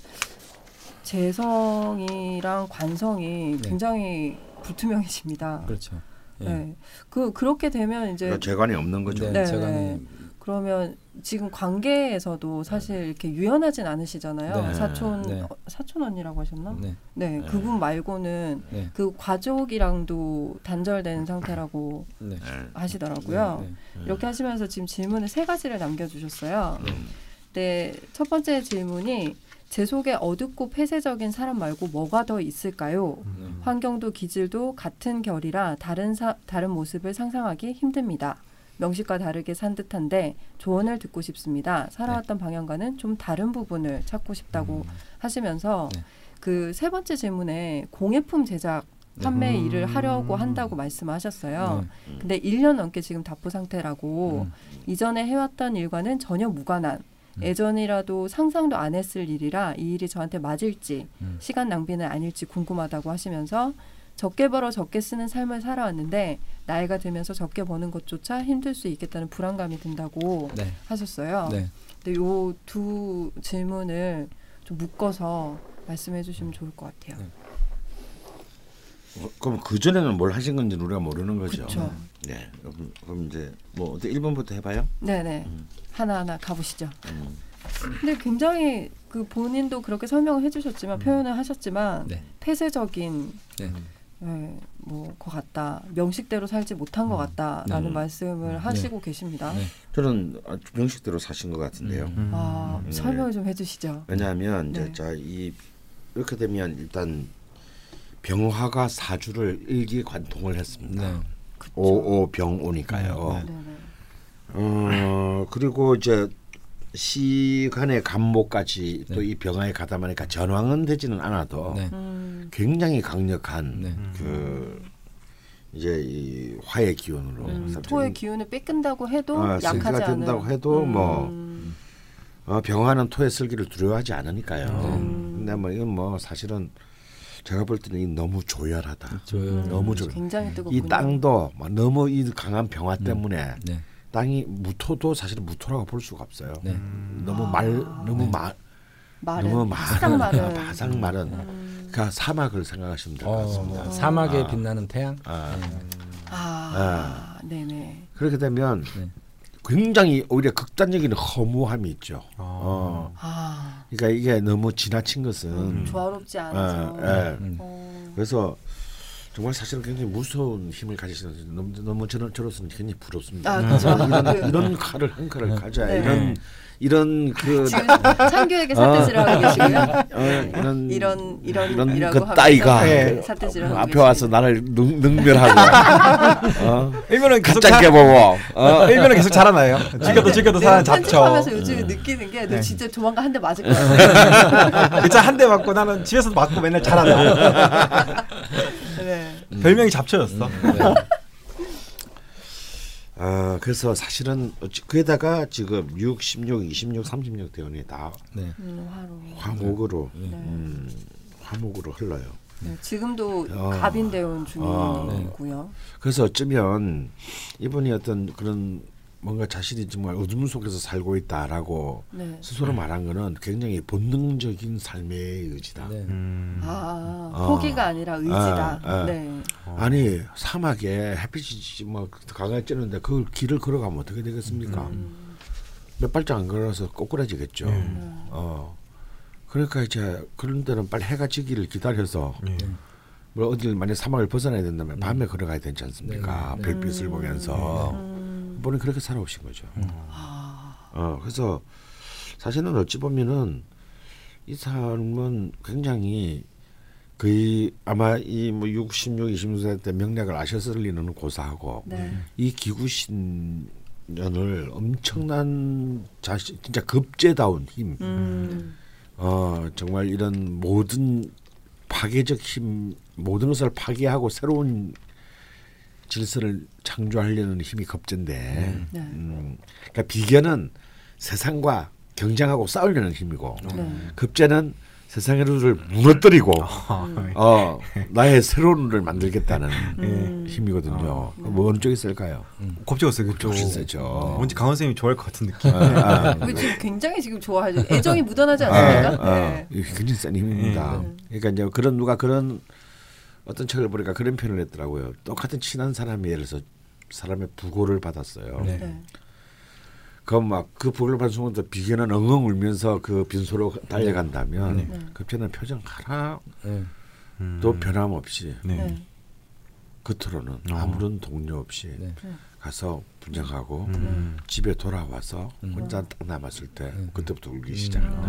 재성이랑 관성이 네. 굉장히 불투명해집니다. 그렇죠. 예. 네. 그 그렇게 되면 이제 그러니까 재관이 없는 거죠. 네, 네, 네. 그러면 지금 관계에서도 사실 이렇게 유연하진 않으시잖아요. 네. 사촌 네. 어, 사촌 언니라고 하셨나? 네, 네, 네. 그분 말고는 네, 그 가족이랑도 단절된 상태라고. 하시더라고요. 네, 네. 이렇게 하시면서 지금 질문을 세 가지를 남겨주셨어요. 음. 네, 첫 번째 질문이 제 속에 어둡고 폐쇄적인 사람 말고 뭐가 더 있을까요? 네. 환경도 기질도 같은 결이라 다른 사, 다른 모습을 상상하기 힘듭니다. 명식과 다르게 산 듯한데 조언을 듣고 싶습니다. 살아왔던 방향과는 좀 다른 부분을 찾고 싶다고 음. 하시면서 네. 그세 번째 질문에 공예품 제작 판매 음. 일을 하려고 한다고 말씀하셨어요. 네. 근데 1년 넘게 지금 답부 상태라고 음. 이전에 해왔던 일과는 전혀 무관한 음. 예전이라도 상상도 안 했을 일이라 이 일이 저한테 맞을지 음. 시간 낭비는 아닐지 궁금하다고 하시면서 적게 벌어 적게 쓰는 삶을 살아왔는데 나이가 들면서 적게 버는 것조차 힘들 수 있겠다는 불안감이 든다고 네. 하셨어요. 네. 근데 요 두 질문을 좀 묶어서 말씀해 주시면 좋을 것 같아요. 네. 어, 그럼 그 전에는 뭘 하신 건지 우리가 모르는 거죠. 그쵸. 네. 그럼, 그럼 이제 뭐 어때 1번부터 해봐요. 네네 음. 하나 하나 가보시죠. 음. 근데 굉장히 그 본인도 그렇게 설명을 해주셨지만 표현을 하셨지만 네. 폐쇄적인 네. 네, 뭐것 같다 명식대로 살지 못한 것 음. 같다라는 네. 말씀을 네. 하시고 계십니다. 네. 저는 명식대로 사신 것 같은데요. 음. 아 음. 설명을 좀 해주시죠. 왜냐하면 네. 이제 자이 이렇게 되면 일단 병화가 사주를 일기관통을 했습니다. 네. 오오 병오니까요. 네. 네네. 어 그리고 이제 시간의 간목까지 또 네. 이 병화에 가담하니까 전황은 되지는 않아도 네. 음, 굉장히 강력한 네. 그 이제 이 화의 기운으로 음, 삼- 토의 기운을 뺏긴다고 해도 아, 약하지 된다고 해도 뭐 음, 어, 병화는 토의 슬기를 두려워하지 않으니까요. 음. 근데 뭐 이건 뭐 사실은 제가 볼 때는 이 너무 조열하다. 조열. 너무 조. 굉장히 뜨겁군요. 이 땅도 막 너무 이 강한 병화 때문에 네. 땅이 무토도 사실은 무토라고 볼 수가 없어요. 네. 너무 말 너무 마 마른 너무 마른 바삭 마른 음. 그러니까 사막을 생각하시면 될것 어, 같습니다. 사막에 아. 빛나는 태양. 아, 아, 네네. 그렇게 되면 네. 굉장히 오히려 극단적인 허무함이 있죠. 어. 아, 그러니까 이게 너무 지나친 것은 음, 조화롭지 않아서. 어, 예. 음. 어, 그래서 정말 사실은 굉장히 무서운 힘을 가지시는 너무 너무 저는 저로서는 굉장히 부럽습니다. 아, 그렇죠. 이런, 그- 이런 칼을 한 칼을 가져야 네. 이런 이런 그 지금 창규에게 사태질을 하고 계시고요. 어, 이런 이런 이런 이런 그 따위가 하면서 사태질을 하고 앞에. 와서 나를 능, 능멸하고 어? 일면은 계속 가짜 자, 깨보고 어? 일면은 계속 자라나요. 죽여도 죽여도 사람 잡죠. 편집하면서 요즘 느끼는 게 너 진짜 조만간 한 대 맞을 것 음. 같아. 그자 한대 맞고 나는 집에서도 맞고 맨날 자라나. 네. 별명이 잡초였어. 네. 어, 그래서 사실은 그에다가 지금 6, 16, 26, 36 대원이 다 네. 음. 화목으로 네. 음, 화목으로 흘러요. 네, 지금도 어. 갑인 대원 어. 중이고요. 그래서 어쩌면 이분이 어떤 그런 뭔가 자신이 정말 어둠 속에서 살고 있다라고 네. 스스로 말한 거는 굉장히 본능적인 삶의 의지다. 네. 음. 아, 어. 포기가 아니라 의지다. 아, 아. 네. 아니 사막에 햇빛이 막 강하게 찌는데 그 길을 걸어가면 어떻게 되겠습니까? 음. 몇 발짝 안 걸어서 꼬꾸라지겠죠. 음. 어. 그러니까 이제 그런 데는 빨리 해가 지기를 기다려서 예. 뭐 어딜 만약 사막을 벗어나야 된다면 밤에 걸어가야 되지 않습니까? 네, 네. 별빛을 보면서 음. 이분은 그렇게 살아오신 거죠. 아, 어, 그래서 사실은 어찌 보면은 이 사람은 굉장히 거의 아마 이뭐 66, 26세 때 명략을 아셨을 리는 고사하고 네. 이 기구신 년을 엄청난 자신 진짜 급제다운 힘, 음. 어 정말 이런 모든 파괴적 힘 모든 것을 파괴하고 새로운 질서를 창조하려는 힘이 급제인데, 네. 음, 그러니까 비견은 세상과 경쟁하고 싸우려는 힘이고, 네. 급제는 세상의 룰을 무너뜨리고, 음. 어 나의 새로운 룰을 만들겠다는 음. 힘이거든요. 뭐 어느 쪽이 있을까요? 겁적었어요 그쪽. 훨씬 세죠. 뭔지 강원 쌤이 좋아할 것 같은 느낌. 아, 아, 이거 지금 굉장히 지금 좋아하죠. 애정이 묻어나지 아, 않습니까? 아, 네. 굉장히 센 힘입니다. 음. 그러니까 이제 그런 누가 그런 어떤 책을 보니까 그런 표현을 했더라고요. 똑같은 친한 사람이 예를 들어서 사람의 부고를 받았어요. 네. 네. 그럼 막 그 부고를 받은 순간 비견은 엉엉 울면서 그 빈소로 달려간다면 네. 급제는 표정 하나도 네. 음. 변함없이 네. 네. 겉으로는 어. 아무런 동료 없이 네. 가서 분장하고 음. 집에 돌아와서 음. 혼자 딱 남았을 때 음. 그때부터 울기 시작한다.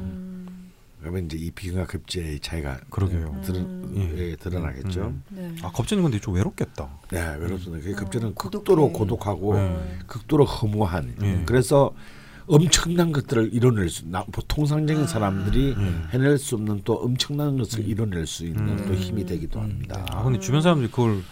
음. 그러면 이제 이 비견과 급제의 차이가 그러게요. 드러, 음. 예, 드러나겠죠. 음. 네. 아 겁제는 근데 좀 외롭겠다. 네, 외롭습니다. 그 급제는 어. 극도로 고독하고 네. 극도로 허무한. 네. 그래서 엄청난 것들을 이뤄낼 수, 나, 보통상적인 사람들이 음. 해낼 수 없는 또 엄청난 것을 이뤄낼 수 있는 음. 또 힘이 되기도 합니다. 아 근데 주변 사람들이 그걸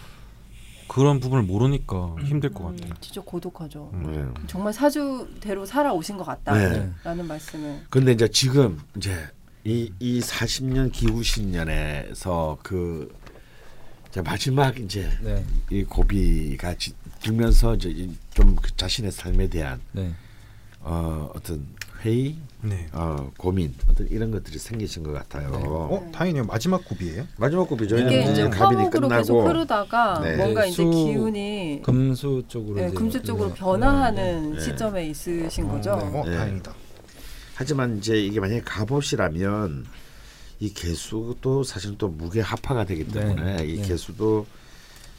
그런 부분을 모르니까 힘들 것 음, 같아. 진짜 고독하죠. 음. 네. 정말 사주대로 살아오신 것 같다라는 네. 말씀을. 그런데 이제 지금 이제 이, 이 40년 기후 신년에서 그 이제 마지막 이제 네. 이 고비가 지, 들면서 이제 이- 좀그 자신의 삶에 대한 네. 어, 어떤 회의, 네. 어, 고민, 어떤 이런 것들이 생기신 것 같아요. 어 다행이네요. 마지막 굽이에요. 마지막 고비죠. 이게 이제 이제 화목으로 계속 흐르다가 네. 뭔가 이제 수- 기운이 금수 쪽으로 네, 이제 금수 쪽으로 네. 변화하는 네. 시점에 있으신 거죠. 어 네. 다행이다. 하지만 이제 이게 만약에 갑옷이라면 이 개수도 사실 또 무게 합파가 되기 때문에 네. 이 네. 개수도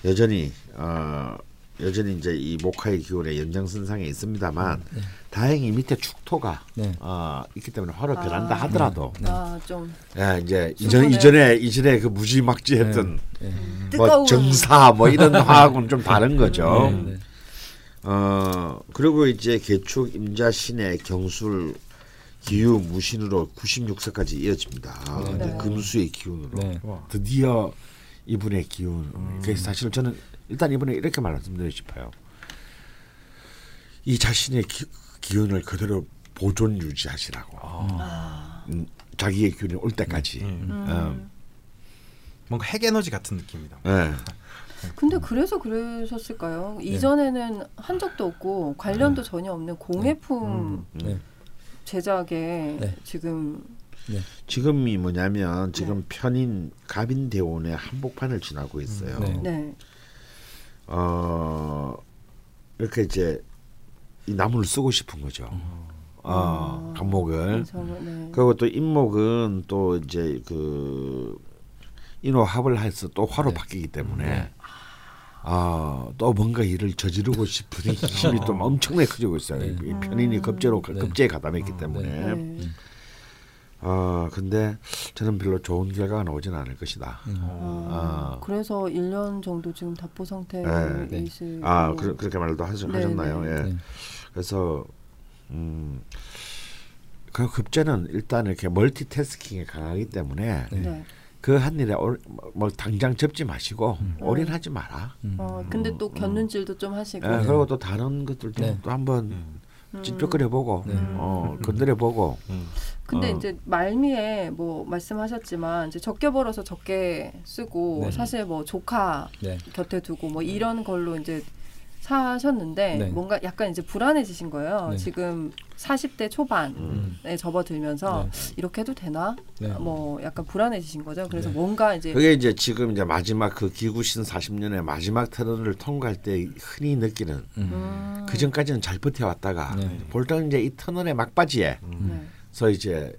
여전히 어 여전히 이제 이 목화의 기운의 연장선상에 있습니다만 네. 다행히 밑에 축토가 네. 어 있기 때문에 화로 변한다 아. 하더라도 네. 아, 좀 예, 이제 이전. 이전에 이전에 그 무지막지했던 네. 뭐 뜨거운 정사 뭐 이런 화하고는 좀 다른 거죠. 네. 네. 어 그리고 이제 개축 임자 신의 경술 기후 무신으로 96세까지 이어집니다. 네. 네. 금수의 기운으로 네. 와. 드디어 이분의 기운. 그래서 사실 저는 일단 이번에 이렇게 말씀드리고 싶어요. 이 자신의 기, 기운을 그대로 보존 유지하시라고 아. 음, 자기의 균이 올 때까지. 음. 음. 음. 뭔가 핵 에너지 같은 느낌이다. 예. 근데 그래서 그러셨을까요? 이전에는 한 적도 없고 관련도 전혀 없는 공예품 네. 제작에 네. 지금 지금이 뭐냐면 지금 편인 가빈대원의 한복판을 지나고 있어요. 네. 네. 어 이렇게 이제 이 나무를 쓰고 싶은 거죠. 어, 아. 감목을. 네. 그리고 또 인목은 또 이제 그 인호합을 해서 또 화로 네. 바뀌기 때문에 아, 또 뭔가 일을 저지르고 싶은 힘이 또 엄청나게 커지고 있어요. 네. 이 편인이 급제로 네. 급제에 가담했기 때문에. 네. 아, 근데 저는 별로 좋은 결과가 나오진 않을 것이다. 음. 아, 아. 그래서 1년 정도 지금 답보 상태에 네. 네. 있을 아. 그, 그렇게 말도 하셨, 네, 하셨나요? 네. 예. 네. 그래서 음. 그 급제는 일단 이렇게 멀티태스킹에 강하기 때문에 네. 네. 그한 일에 올- 뭐, 뭐 당장 접지 마시고 올인하지 마라. 음. 어, 근데 또 견눈질도 좀 하시고. 예, 그리고 또 다른 것들도 네. 또 한번 음. 찝쩍거려보고 네. 어, 건드려보고 근데 어. 이제 말미에 뭐 말씀하셨지만 이제 적게 벌어서 적게 쓰고 네. 사실 뭐 조카 네. 곁에 두고 뭐 이런 걸로 이제 사셨는데 네. 뭔가 약간 이제 불안해지신 거예요. 네. 지금 40대 초반에 음. 접어들면서 네. 이렇게 해도 되나? 네. 뭐 약간 불안해지신 거죠. 그래서 네. 뭔가 이제 그게 이제 지금 이제 마지막 그 기구신 40년의 마지막 터널을 통과할 때 흔히 느끼는 음. 음, 그 전까지는 잘 버텨왔다가 네. 볼당 이제 이 터널의 막바지에서 네. 이제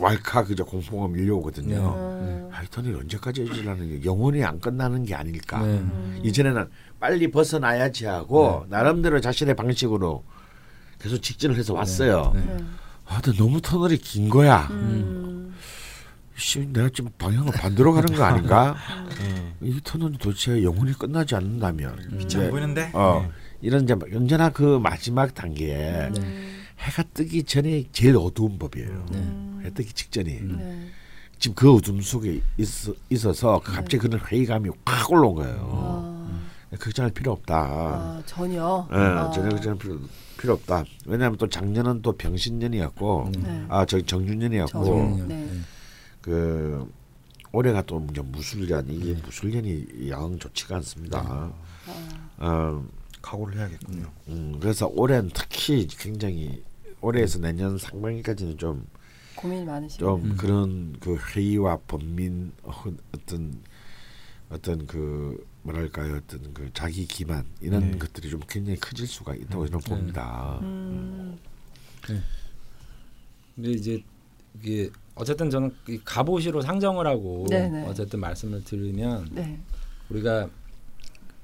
왈카 그저 공포가 밀려오거든요. 음, 아, 이 터널이 언제까지 해지라는 영원히 안 끝나는 게 아닐까. 네. 음. 이전에는 빨리 벗어나야지 하고 나름대로 자신의 방식으로 계속 직진을 해서 왔어요. 네. 네. 아, 근데 너무 터널이 긴 거야. 음. 씨, 내가 지금 방향을 반대로 가는 거 아닌가? 네. 이 터널이 도대체 영원히 끝나지 않는다면 빛이 이제 안 보이는데. 어 네. 이런 이제 언제나 그 마지막 단계에 음. 해가 뜨기 전에 제일 어두운 법이에요. 음. 해 뜨기 직전이 네. 지금 그 어둠 속에 있어, 있어 서 갑자기 그런 회의감이 확 올라온 거예요. 아, 걱정할 필요 없다. 아, 전혀. 예, 아. 전혀 걱정할 필요, 필요 없다. 왜냐하면 또 작년은 또 병신년이었고, 네. 아 저기 정준년이었고, 정준년. 네. 네. 그 올해가 또 이제 무술년 이게 무술년이 영 좋지가 않습니다. 어, 각오를 해야겠군요. 음, 그래서 올해는 특히 굉장히 올해에서 내년 상반기까지는 좀 고민이 많으시고. 좀 그런 그 회의와 범민 어, 어떤 어떤 그 뭐랄까요 어떤 그 자기 기만 이런 네. 것들이 좀 굉장히 커질 수가 있다고 저는 봅니다. 음. 근데 이제 이게 어쨌든 저는 이 갑오시로 상정을 하고 네네. 어쨌든 말씀을 드리면 네. 우리가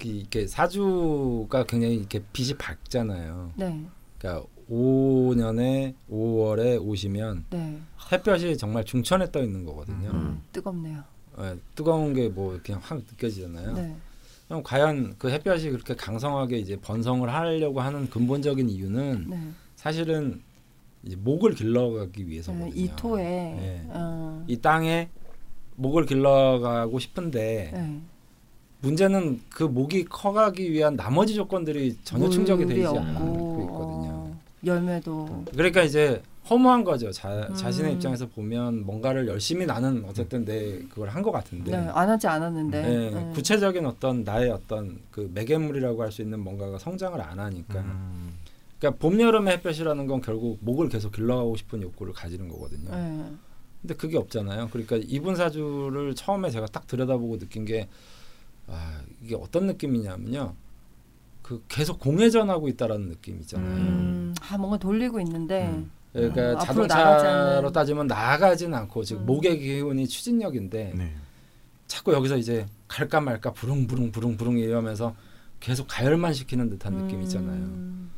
이- 이렇게 사주가 굉장히 이렇게 빛이 밝잖아요. 네. 그러니까 5년에 5월에 오시면 네. 햇볕이 정말 중천에 떠 있는 거거든요. 음, 뜨겁네요. 예, 뜨거운 게 뭐 그냥 확 느껴지잖아요. 네. 그럼 과연 그 햇볕이 그렇게 강성하게 이제 번성을 하려고 하는 근본적인 이유는 네. 사실은 이제 목을 길러가기 네. 위해서거든요. 이 토에 네. 어, 이 땅에 목을 길러가고 싶은데 네. 문제는 그 목이 커가기 위한 나머지 조건들이 전혀 충족이 되지 있거든요. 어, 열매도 그러니까 이제 허무한 거죠. 자, 음. 자신의 입장에서 보면 뭔가를 열심히 나는 어쨌든 내 그걸 한 것 같은데 네. 안 하지 않았는데 네, 네. 구체적인 어떤 나의 어떤 그 매개물이라고 할 수 있는 뭔가가 성장을 안 하니까 음. 그러니까 봄 여름의 햇볕이라는 건 결국 목을 계속 길러가고 싶은 욕구를 가지는 거거든요. 네. 근데 그게 없잖아요. 그러니까 이분 사주를 처음에 제가 딱 들여다보고 느낀 게 아, 이게 어떤 느낌이냐면요. 그 계속 공회전하고 있다라는 느낌 있잖아요. 음, 아 뭔가 돌리고 있는데 음. 그러니까 어, 앞으로 나가지 자동차로 따지면 나가진 않고 지금 음. 목의 기운이 추진력인데 네. 자꾸 여기서 이제 갈까 말까 부릉부릉 부릉부릉 이러면서 계속 가열만 시키는 듯한 느낌 있잖아요. 음,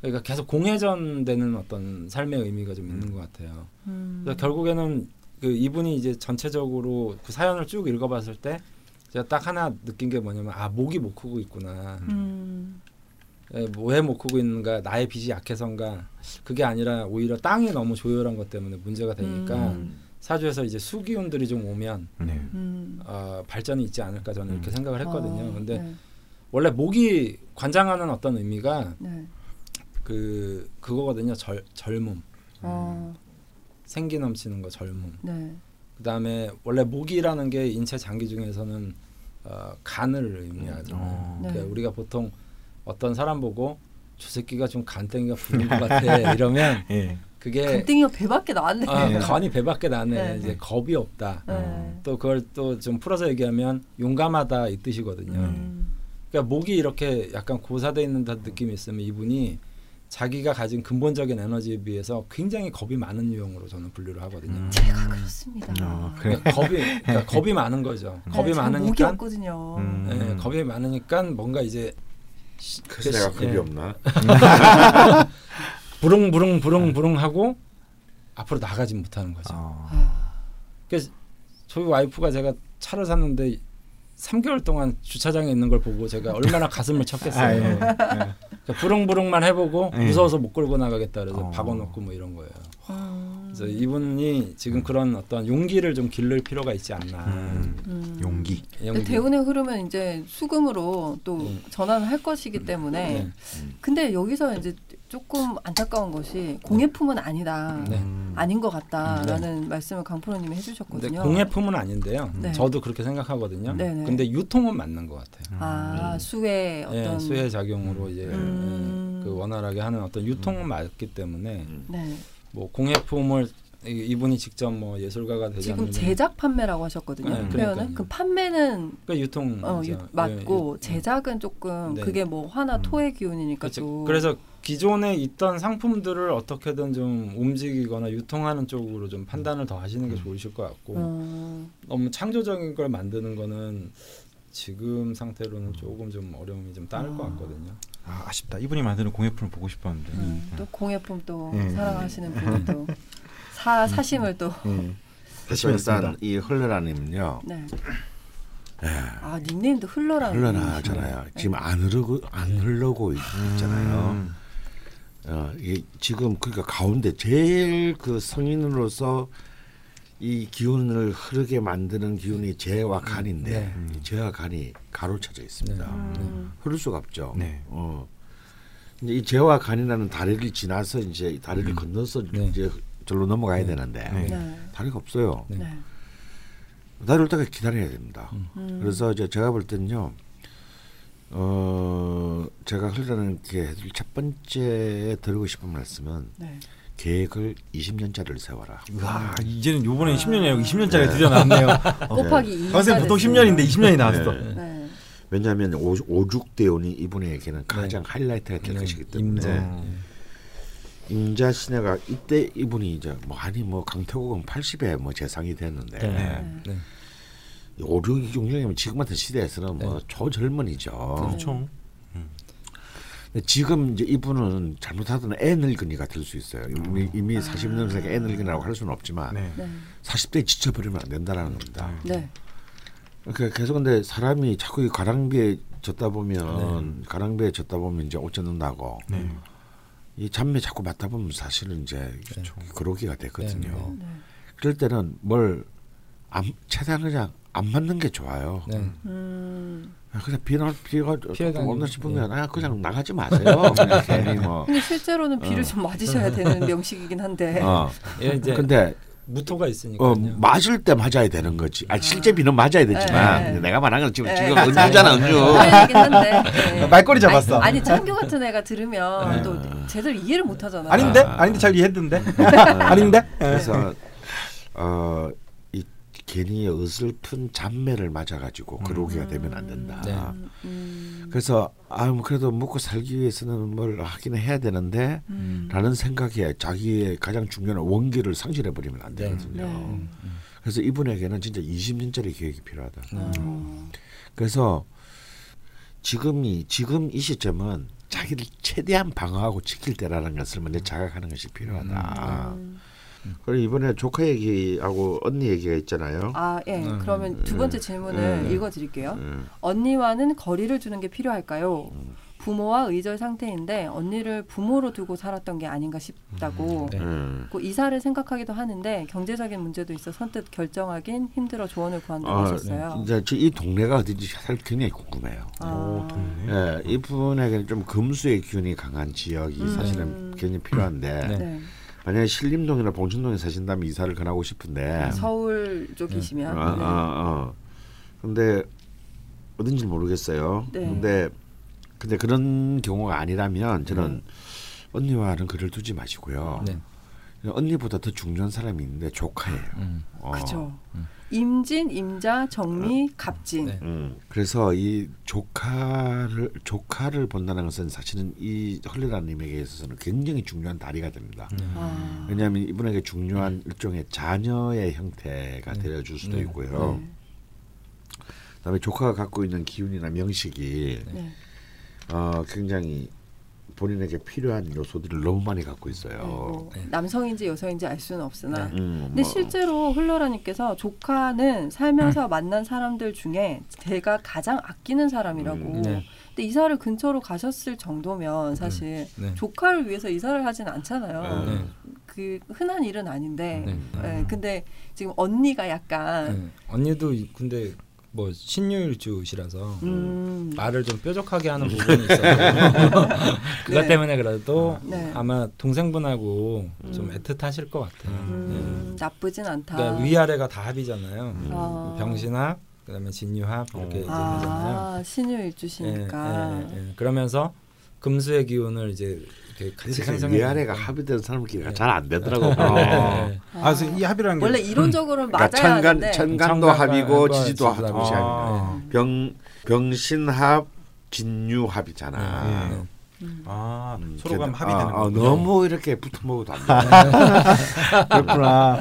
그러니까 계속 공회전되는 어떤 삶의 의미가 좀 있는 것 같아요. 음. 그래서 결국에는 그 이분이 이제 전체적으로 그 사연을 쭉 읽어봤을 때 제가 딱 하나 느낀 게 뭐냐면 아 목이 못 크고 있구나. 음, 왜못 크고 있는가? 나의 빚이 약해서인가? 그게 아니라 오히려 땅이 너무 조열한 것 때문에 문제가 되니까 음. 사주에서 이제 수기운들이 좀 오면 네. 음. 어, 발전이 있지 않을까 저는 이렇게 생각을 했거든요. 아, 근데 네. 원래 목이 관장하는 어떤 의미가 네. 그 그거거든요. 절 젊음, 어, 생기 넘치는 거 젊음. 네. 그다음에 원래 목이라는 게 인체 장기 중에서는 어, 간을 의미하잖아요. 어. 네. 그러니까 우리가 보통 어떤 사람 보고 저 새끼가 좀 간땡이가 부른 것 같아 이러면 예. 그게 간땡이가 배밖에 나왔네. 아, 네. 간이 배밖에 나네 네. 이제 겁이 없다. 네. 또 그걸 또 좀 풀어서 얘기하면 용감하다 이 뜻이거든요. 음. 그러니까 목이 이렇게 약간 고사돼 있는 듯한 느낌이 있으면 이분이 자기가 가진 근본적인 에너지에 비해서 굉장히 겁이 많은 유형으로 저는 분류를 하거든요. 음. 제가 그렇습니다. 어, 그래. 그러니까 겁이 그러니까 겁이 많은 거죠. 네, 겁이 많으니까 없거든요. 음. 예, 겁이 많으니까 뭔가 이제 그래서 내가 겁이 예. 없나? 부릉부릉 부릉부릉 하고 앞으로 나가지 못하는 거죠. 어. 아, 그래서 저희 와이프가 제가 차를 샀는데 3개월 동안 주차장에 있는 걸 보고 제가 얼마나 가슴을 아, 쳤겠어요. 예. 예. 그러니까 부릉부릉만 해보고 예. 무서워서 못 끌고 나가겠다 그래서 어. 박아놓고 뭐 이런 거예요. 음. 그래서 이분이 지금 그런 어떤 용기를 좀 기를 필요가 있지 않나. 음. 음. 용기. 근데 대운의 흐름은 이제 수금으로 또 음. 전환을 할 것이기 때문에 네. 근데 여기서 이제 조금 안타까운 것이 공예품은 아니다. 네. 음. 아닌 것 같다라는 말씀을 강프로님이 해주셨거든요. 공예품은 아닌데요. 네. 저도 그렇게 생각하거든요. 네네. 근데 유통은 맞는 것 같아요. 아 음. 수의 예, 어떤 수혜 작용으로 이제 음. 예, 그 원활하게 하는 어떤 유통은 맞기 때문에 네. 뭐 공예품을 이- 이분이 직접 뭐 예술가가 되지 지금 않으면 제작 판매라고 하셨거든요. 네, 표현은 그러니까요. 그 판매는 그 유통 어, 유, 맞고 제작은 조금 네. 그게 뭐 화나 음. 토의 기운이니까 그렇죠. 또 그래서 기존에 있던 상품들을 어떻게든 좀 움직이거나 유통하는 쪽으로 좀 판단을 더 하시는 게 좋으실 것 같고 어, 너무 창조적인 걸 만드는 거는 지금 상태로는 조금 좀 어려움이 좀 따를 것 아. 같거든요. 아, 아쉽다. 이분이 만드는 공예품을 보고 싶었는데. 음, 또 공예품 또 네. 사랑하시는 분이 또 사, 사심을 또 음. 그래서 일단 이 흘러라님은요 네. 아 닉네임도 흘러라는 흘러나잖아요. 네. 지금 안 흐르고 안 흘러고 있- 있잖아요. 음. 어, 이게 지금 그러니까 가운데 제일 그 성인으로서 이 기운을 흐르게 만드는 기운이 재와 간인데 네. 이 재와 간이 가로쳐져 있습니다. 음, 흐를 수가 없죠. 네. 어. 이제 이 재와 간이라는 다리를 지나서 이제 이 다리를 건너서 네. 이제 절로 넘어가야 네. 되는데 네. 네. 다리가 없어요. 네. 네. 다리 올 때까지 기다려야 됩니다. 음. 그래서 이제 제가 볼 때는요. 어 제가 흘러는 게 첫 번째 드리고 싶은 말씀은 네. 계획을 20년짜리를 세워라. 와, 이제는 요번에 10년이 아니고 20년짜리 드디어 나왔네요. 곱하기 2. 선생 보통 10년인데 20년이 나왔어. 네. 네. 왜냐하면 오, 오죽대운이 이분에게는 가장 하이라이트가 될 네. 것이기 때문에 임자. 음. 임자 신해가 이때 이분이 이제 뭐 아니 뭐 강태국은 80에 뭐 재상이 됐는데 네. 네. 네. 오 6, 6년이면 지금 같은 시대에서는 뭐 네. 초절문이죠. 그렇죠. 지금 이제 이분은 잘못하면 애 늙은이가 될 수 있어요. 이미, 이미 40년생에 애 늙은이라고 할 수는 없지만 네. 네. 40대에 지쳐버리면 안 된다라는 겁니다. 네. 그러니까 계속 근데 사람이 자꾸 이 가랑비에 젖다 보면 가랑비에 젖다 보면 이제 옷 젖는다고 네. 이 잔매 자꾸 맞다 보면 사실은 이제 그러기가 되거든요. 네, 네. 그럴 때는 뭘 안, 최대한 그냥 안 맞는 게 좋아요. 네. 음. 아, 그냥 비나 비가 온다 싶으면 예. 아 그냥 나가지 마세요. 그냥 괜히 뭐. 근데 실제로는 비를 어. 좀 맞으셔야 되는 명식이긴 한데. 어. 예, 이제 근데 무토가 있으니까요. 어, 맞을 때 맞아야 되는 거지. 아 실제 비는 맞아야 되지만 네. 내가 말한 건 지금 네. 지금 은주잖아 은주. 네. 말꼬리 잡았어. 아니, 아니 짱교 같은 애가 들으면 네. 또 제대로 이해를 못 하잖아요. 아닌데? 아. 아닌데 잘 이해했는데? 아닌데? 그래서 어, 이 괜히 어설픈 잔매를 맞아가지고 그러기가 되면 안 된다. 네. 음, 음, 그래서 아 그래도 먹고 살기 위해서는 뭘 하기는 해야 되는데 음. 라는 생각에 자기의 가장 중요한 원기를 상실해 버리면 안 네. 되거든요. 네. 그래서 이분에게는 진짜 20년짜리 계획이 필요하다. 어. 그래서 지금이 지금 이 시점은 자기를 최대한 방어하고 지킬 때라는 것을 먼저 자각하는 것이 필요하다. 음. 그리고 이번에 조카 얘기하고 언니 얘기가 있잖아요. 아, 예. 음. 그러면 두 번째 질문을 음. 읽어드릴게요. 음. 언니와는 거리를 두는 게 필요할까요? 부모와 의절 상태인데 언니를 부모로 두고 살았던 게 아닌가 싶다고. 네. 음. 그 이사를 생각하기도 하는데 경제적인 문제도 있어 선뜻 결정하긴 힘들어 조언을 구한다고 아, 하셨어요. 이제 저이 동네가 어딘지 사실 굉장히 궁금해요. 아, 오, 동네. 예, 이분에게는 좀 금수의 기운이 강한 지역이 음. 사실은 굉장히 필요한데 네. 네. 만약에 신림동이나 봉천동에 사신다면 이사를 권하고 싶은데 서울 쪽이시면. 아, 네. 아, 아. 근데 어딘지 모르겠어요. 네. 근데 근데 그런 경우가 아니라면 저는 언니와는 그를 두지 마시고요. 네. 언니보다 더 중요한 사람이 있는데 조카예요. 음. 어. 그죠. 임진, 임자, 정미, 갑진. 네. 음, 그래서 이 조카를 조카를 본다는 것은 사실은 이 헐리라님에게 있어서는 굉장히 중요한 다리가 됩니다. 아, 왜냐하면 이분에게 중요한 일종의 자녀의 형태가 네. 되어줄 수도 네. 있고요. 네. 그다음에 조카가 갖고 있는 기운이나 명식이 네. 어, 굉장히 본인에게 필요한 요소들을 너무 많이 갖고 있어요. 네, 뭐 네. 남성인지 여성인지 알 수는 없으나. 네. 음, 근데 뭐, 실제로 흘러라님께서 조카는 살면서 만난 사람들 중에 제가 가장 아끼는 사람이라고. 음, 네. 근데 이사를 근처로 가셨을 정도면 사실 네. 조카를 위해서 이사를 하진 않잖아요. 네. 네. 그 흔한 일은 아닌데. 네. 네, 근데 지금 언니가 약간 네. 언니도 이- 근데 뭐 신유일주시라서 음, 말을 좀 뾰족하게 하는 부분이 있어서 그것 네. 때문에 그래도 네. 아마 동생분하고 좀 음. 애틋하실 것 같아요. 음, 나쁘진 않다. 그러니까 위아래가 다 합이잖아요. 음. 아. 병신합, 그다음에 진유합 이렇게 이제 되잖아요. 아, 신유일주시니까. 예, 예, 예. 그러면서 금수의 기운을 이제 같이 그러니까. 위아래가 합의된 사람끼리가 네. 잘안 되더라고. 네, 요 네. 아, 그래서 이 합이라는 게 원래 이론적으로는 그러니까 맞아야 천간 하는데 천간도 천간과 합이고 지지도 지지도 합 합이죠. 동시 합. 아, 병 병신합 진유합이잖아. 네. 음. 아 음, 서로가 그러니까, 합의되는 아, 아. 너무 이렇게 붙어 먹어도 안 돼. 그렇구나.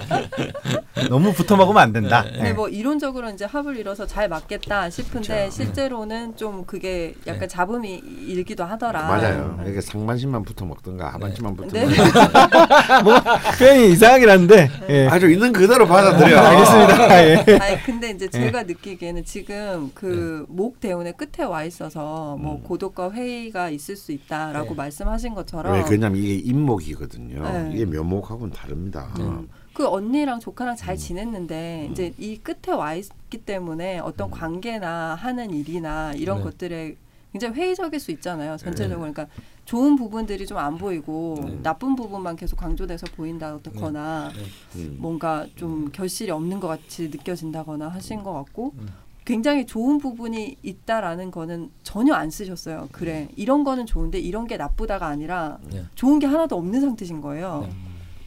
너무 붙어 먹으면 안 된다. 네. 예. 뭐 이론적으로 이제 합을 이뤄서 잘 맞겠다 싶은데 그쵸. 실제로는 좀 그게 약간 네. 잡음이 일기도 하더라. 맞아요. 네. 이게 상반신만 붙어 먹든가 하반신만 붙어 네. 먹든가. 표현이 이상하긴 한데. 예. 아주 있는 그대로 받아들여. 알겠습니다. 예. 아니 근데 이제 제가 느끼기에는 지금 그 목 대운의 끝에 와 있어서 뭐 음. 고독과 회의가 있을 수 있다 라고 네. 말씀하신 것처럼 왜 그냐면 이게 임목이거든요. 네. 이게 묘목하고는 다릅니다. 음, 그 언니랑 조카랑 잘 음. 지냈는데 이제 이 끝에 와 있기 때문에 어떤 음. 관계나 하는 일이나 이런 네. 것들에 굉장히 회의적일 수 있잖아요. 전체적으로 네. 그러니까 좋은 부분들이 좀 안 보이고 네. 나쁜 부분만 계속 강조돼서 보인다거나 네. 음. 뭔가 좀 결실이 없는 것 같이 느껴진다거나 하신 것 같고 음. 굉장히 좋은 부분이 있다라는 거는 전혀 안 쓰셨어요. 그래 이런 거는 좋은데 이런 게 나쁘다가 아니라 네. 좋은 게 하나도 없는 상태신 거예요. 네.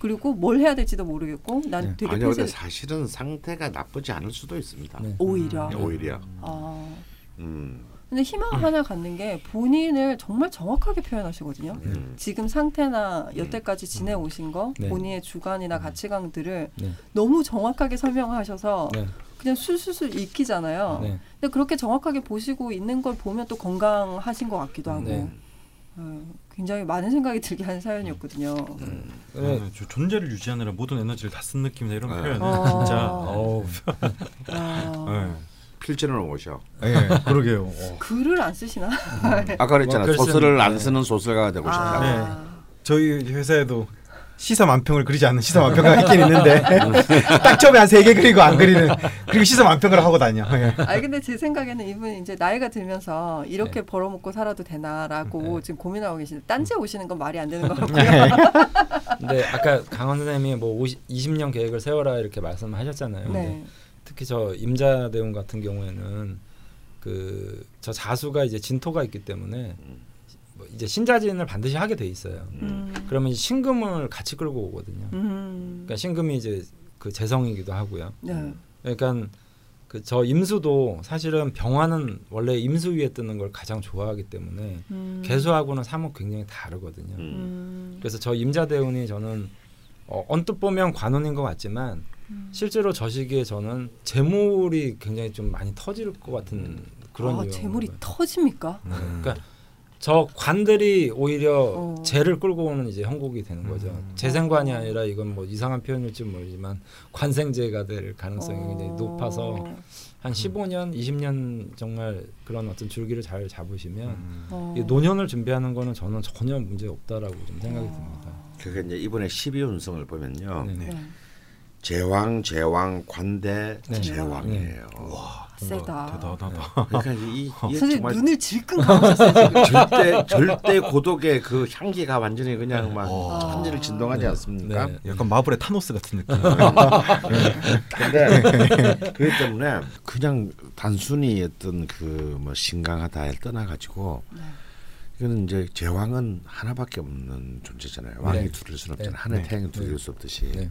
그리고 뭘 해야 될지도 모르겠고 난 네. 되게 아니요, 근데 사실은 상태가 나쁘지 않을 수도 있습니다. 네. 오히려 오히려. 아 음. 근데 희망 하나 갖는 게 본인을 정말 정확하게 표현하시거든요. 음. 지금 상태나 여태까지 지내오신 거 네. 본인의 주관이나 가치관들을 네. 너무 정확하게 설명하셔서 네. 그냥 술술술 읽히잖아요. 네. 근데 그렇게 정확하게 보시고 있는 걸 보면 또 건강하신 것 같기도 하고 네. 어, 굉장히 많은 생각이 들게 하는 사연이었거든요. 네. 아, 저 존재를 유지하느라 모든 에너지를 다 쓴 느낌이다 이런 네. 표현 어. 진짜 어우. 아, 필진을 오셔. 예, 예, 그러게요. 어. 글을 안 쓰시나? 아까 그랬잖아. 뭐, 소설을 안 네. 쓰는 소설가가 되고 싶다. 네. 아, 저희 회사에도 시사 만평을 그리지 않는 시사 만평가가 있긴 있는데 딱 처음에 한 세 개 그리고 안 그리는 그리고 시사 만평을 하고 다녀. 예. 아니 근데 제 생각에는 이분이 이제 나이가 들면서 이렇게 네. 벌어먹고 살아도 되나라고 네. 지금 고민하고 계시는데 딴지 오시는 건 말이 안 되는 것 같고요. 근데 아까 강원 선생님이 뭐 50, 20년 계획을 세워라 이렇게 말씀하셨잖아요. 근데 네. 특히 저 임자대운 같은 경우에는 그 저 자수가 이제 진토가 있기 때문에 뭐 이제 신자진을 반드시 하게 돼 있어요. 음. 그러면 신금을 같이 끌고 오거든요. 음. 그러니까 신금이 이제 그 재성이기도 하고요. 네. 그러니까 그 저 임수도 사실은 병화는 원래 임수 위에 뜨는 걸 가장 좋아하기 때문에 음. 개수하고는 사뭇 굉장히 다르거든요. 음. 음. 그래서 저 임자대운이 저는 어, 언뜻 보면 관운인 것 같지만 음. 실제로 저 시기에 저는 재물이 굉장히 좀 많이 터질 것 같은 그런 아, 재물이 거예요. 터집니까? 네. 그러니까 저 관들이 오히려 어. 재를 끌고 오는 이제 형국이 되는 거죠. 음. 재생관이 아니라 이건 뭐 이상한 표현일지 모르지만 관생제가 될 가능성이 어. 굉장히 높아서 한 15년, 20년 정말 그런 어떤 줄기를 잘 잡으시면 음. 어. 이 노년을 준비하는 거는 저는 전혀 문제 없다라고 좀 생각이 듭니다. 그게 이제 이번에 12운성을 보면요. 네. 네. 제왕, 제왕, 관대, 네. 제왕이에요. 세다. 대단하다. 그러니까 이, 선생님 정말 눈을 질끈 감으셨어요. 절대 절대 고독의 그 향기가 완전히 그냥 막 어. 천지를 진동하지 네. 않습니까? 네. 약간 마블의 타노스 같은 느낌. 근데 그렇기 때문에 그냥 단순히 어떤 그 뭐 신강하다에 떠나가지고 네. 이거는 이제 제왕은 하나밖에 없는 존재잖아요. 왕이 네. 두릴 수는 네. 없잖아요. 네. 태양이 두릴 수 없듯이. 네.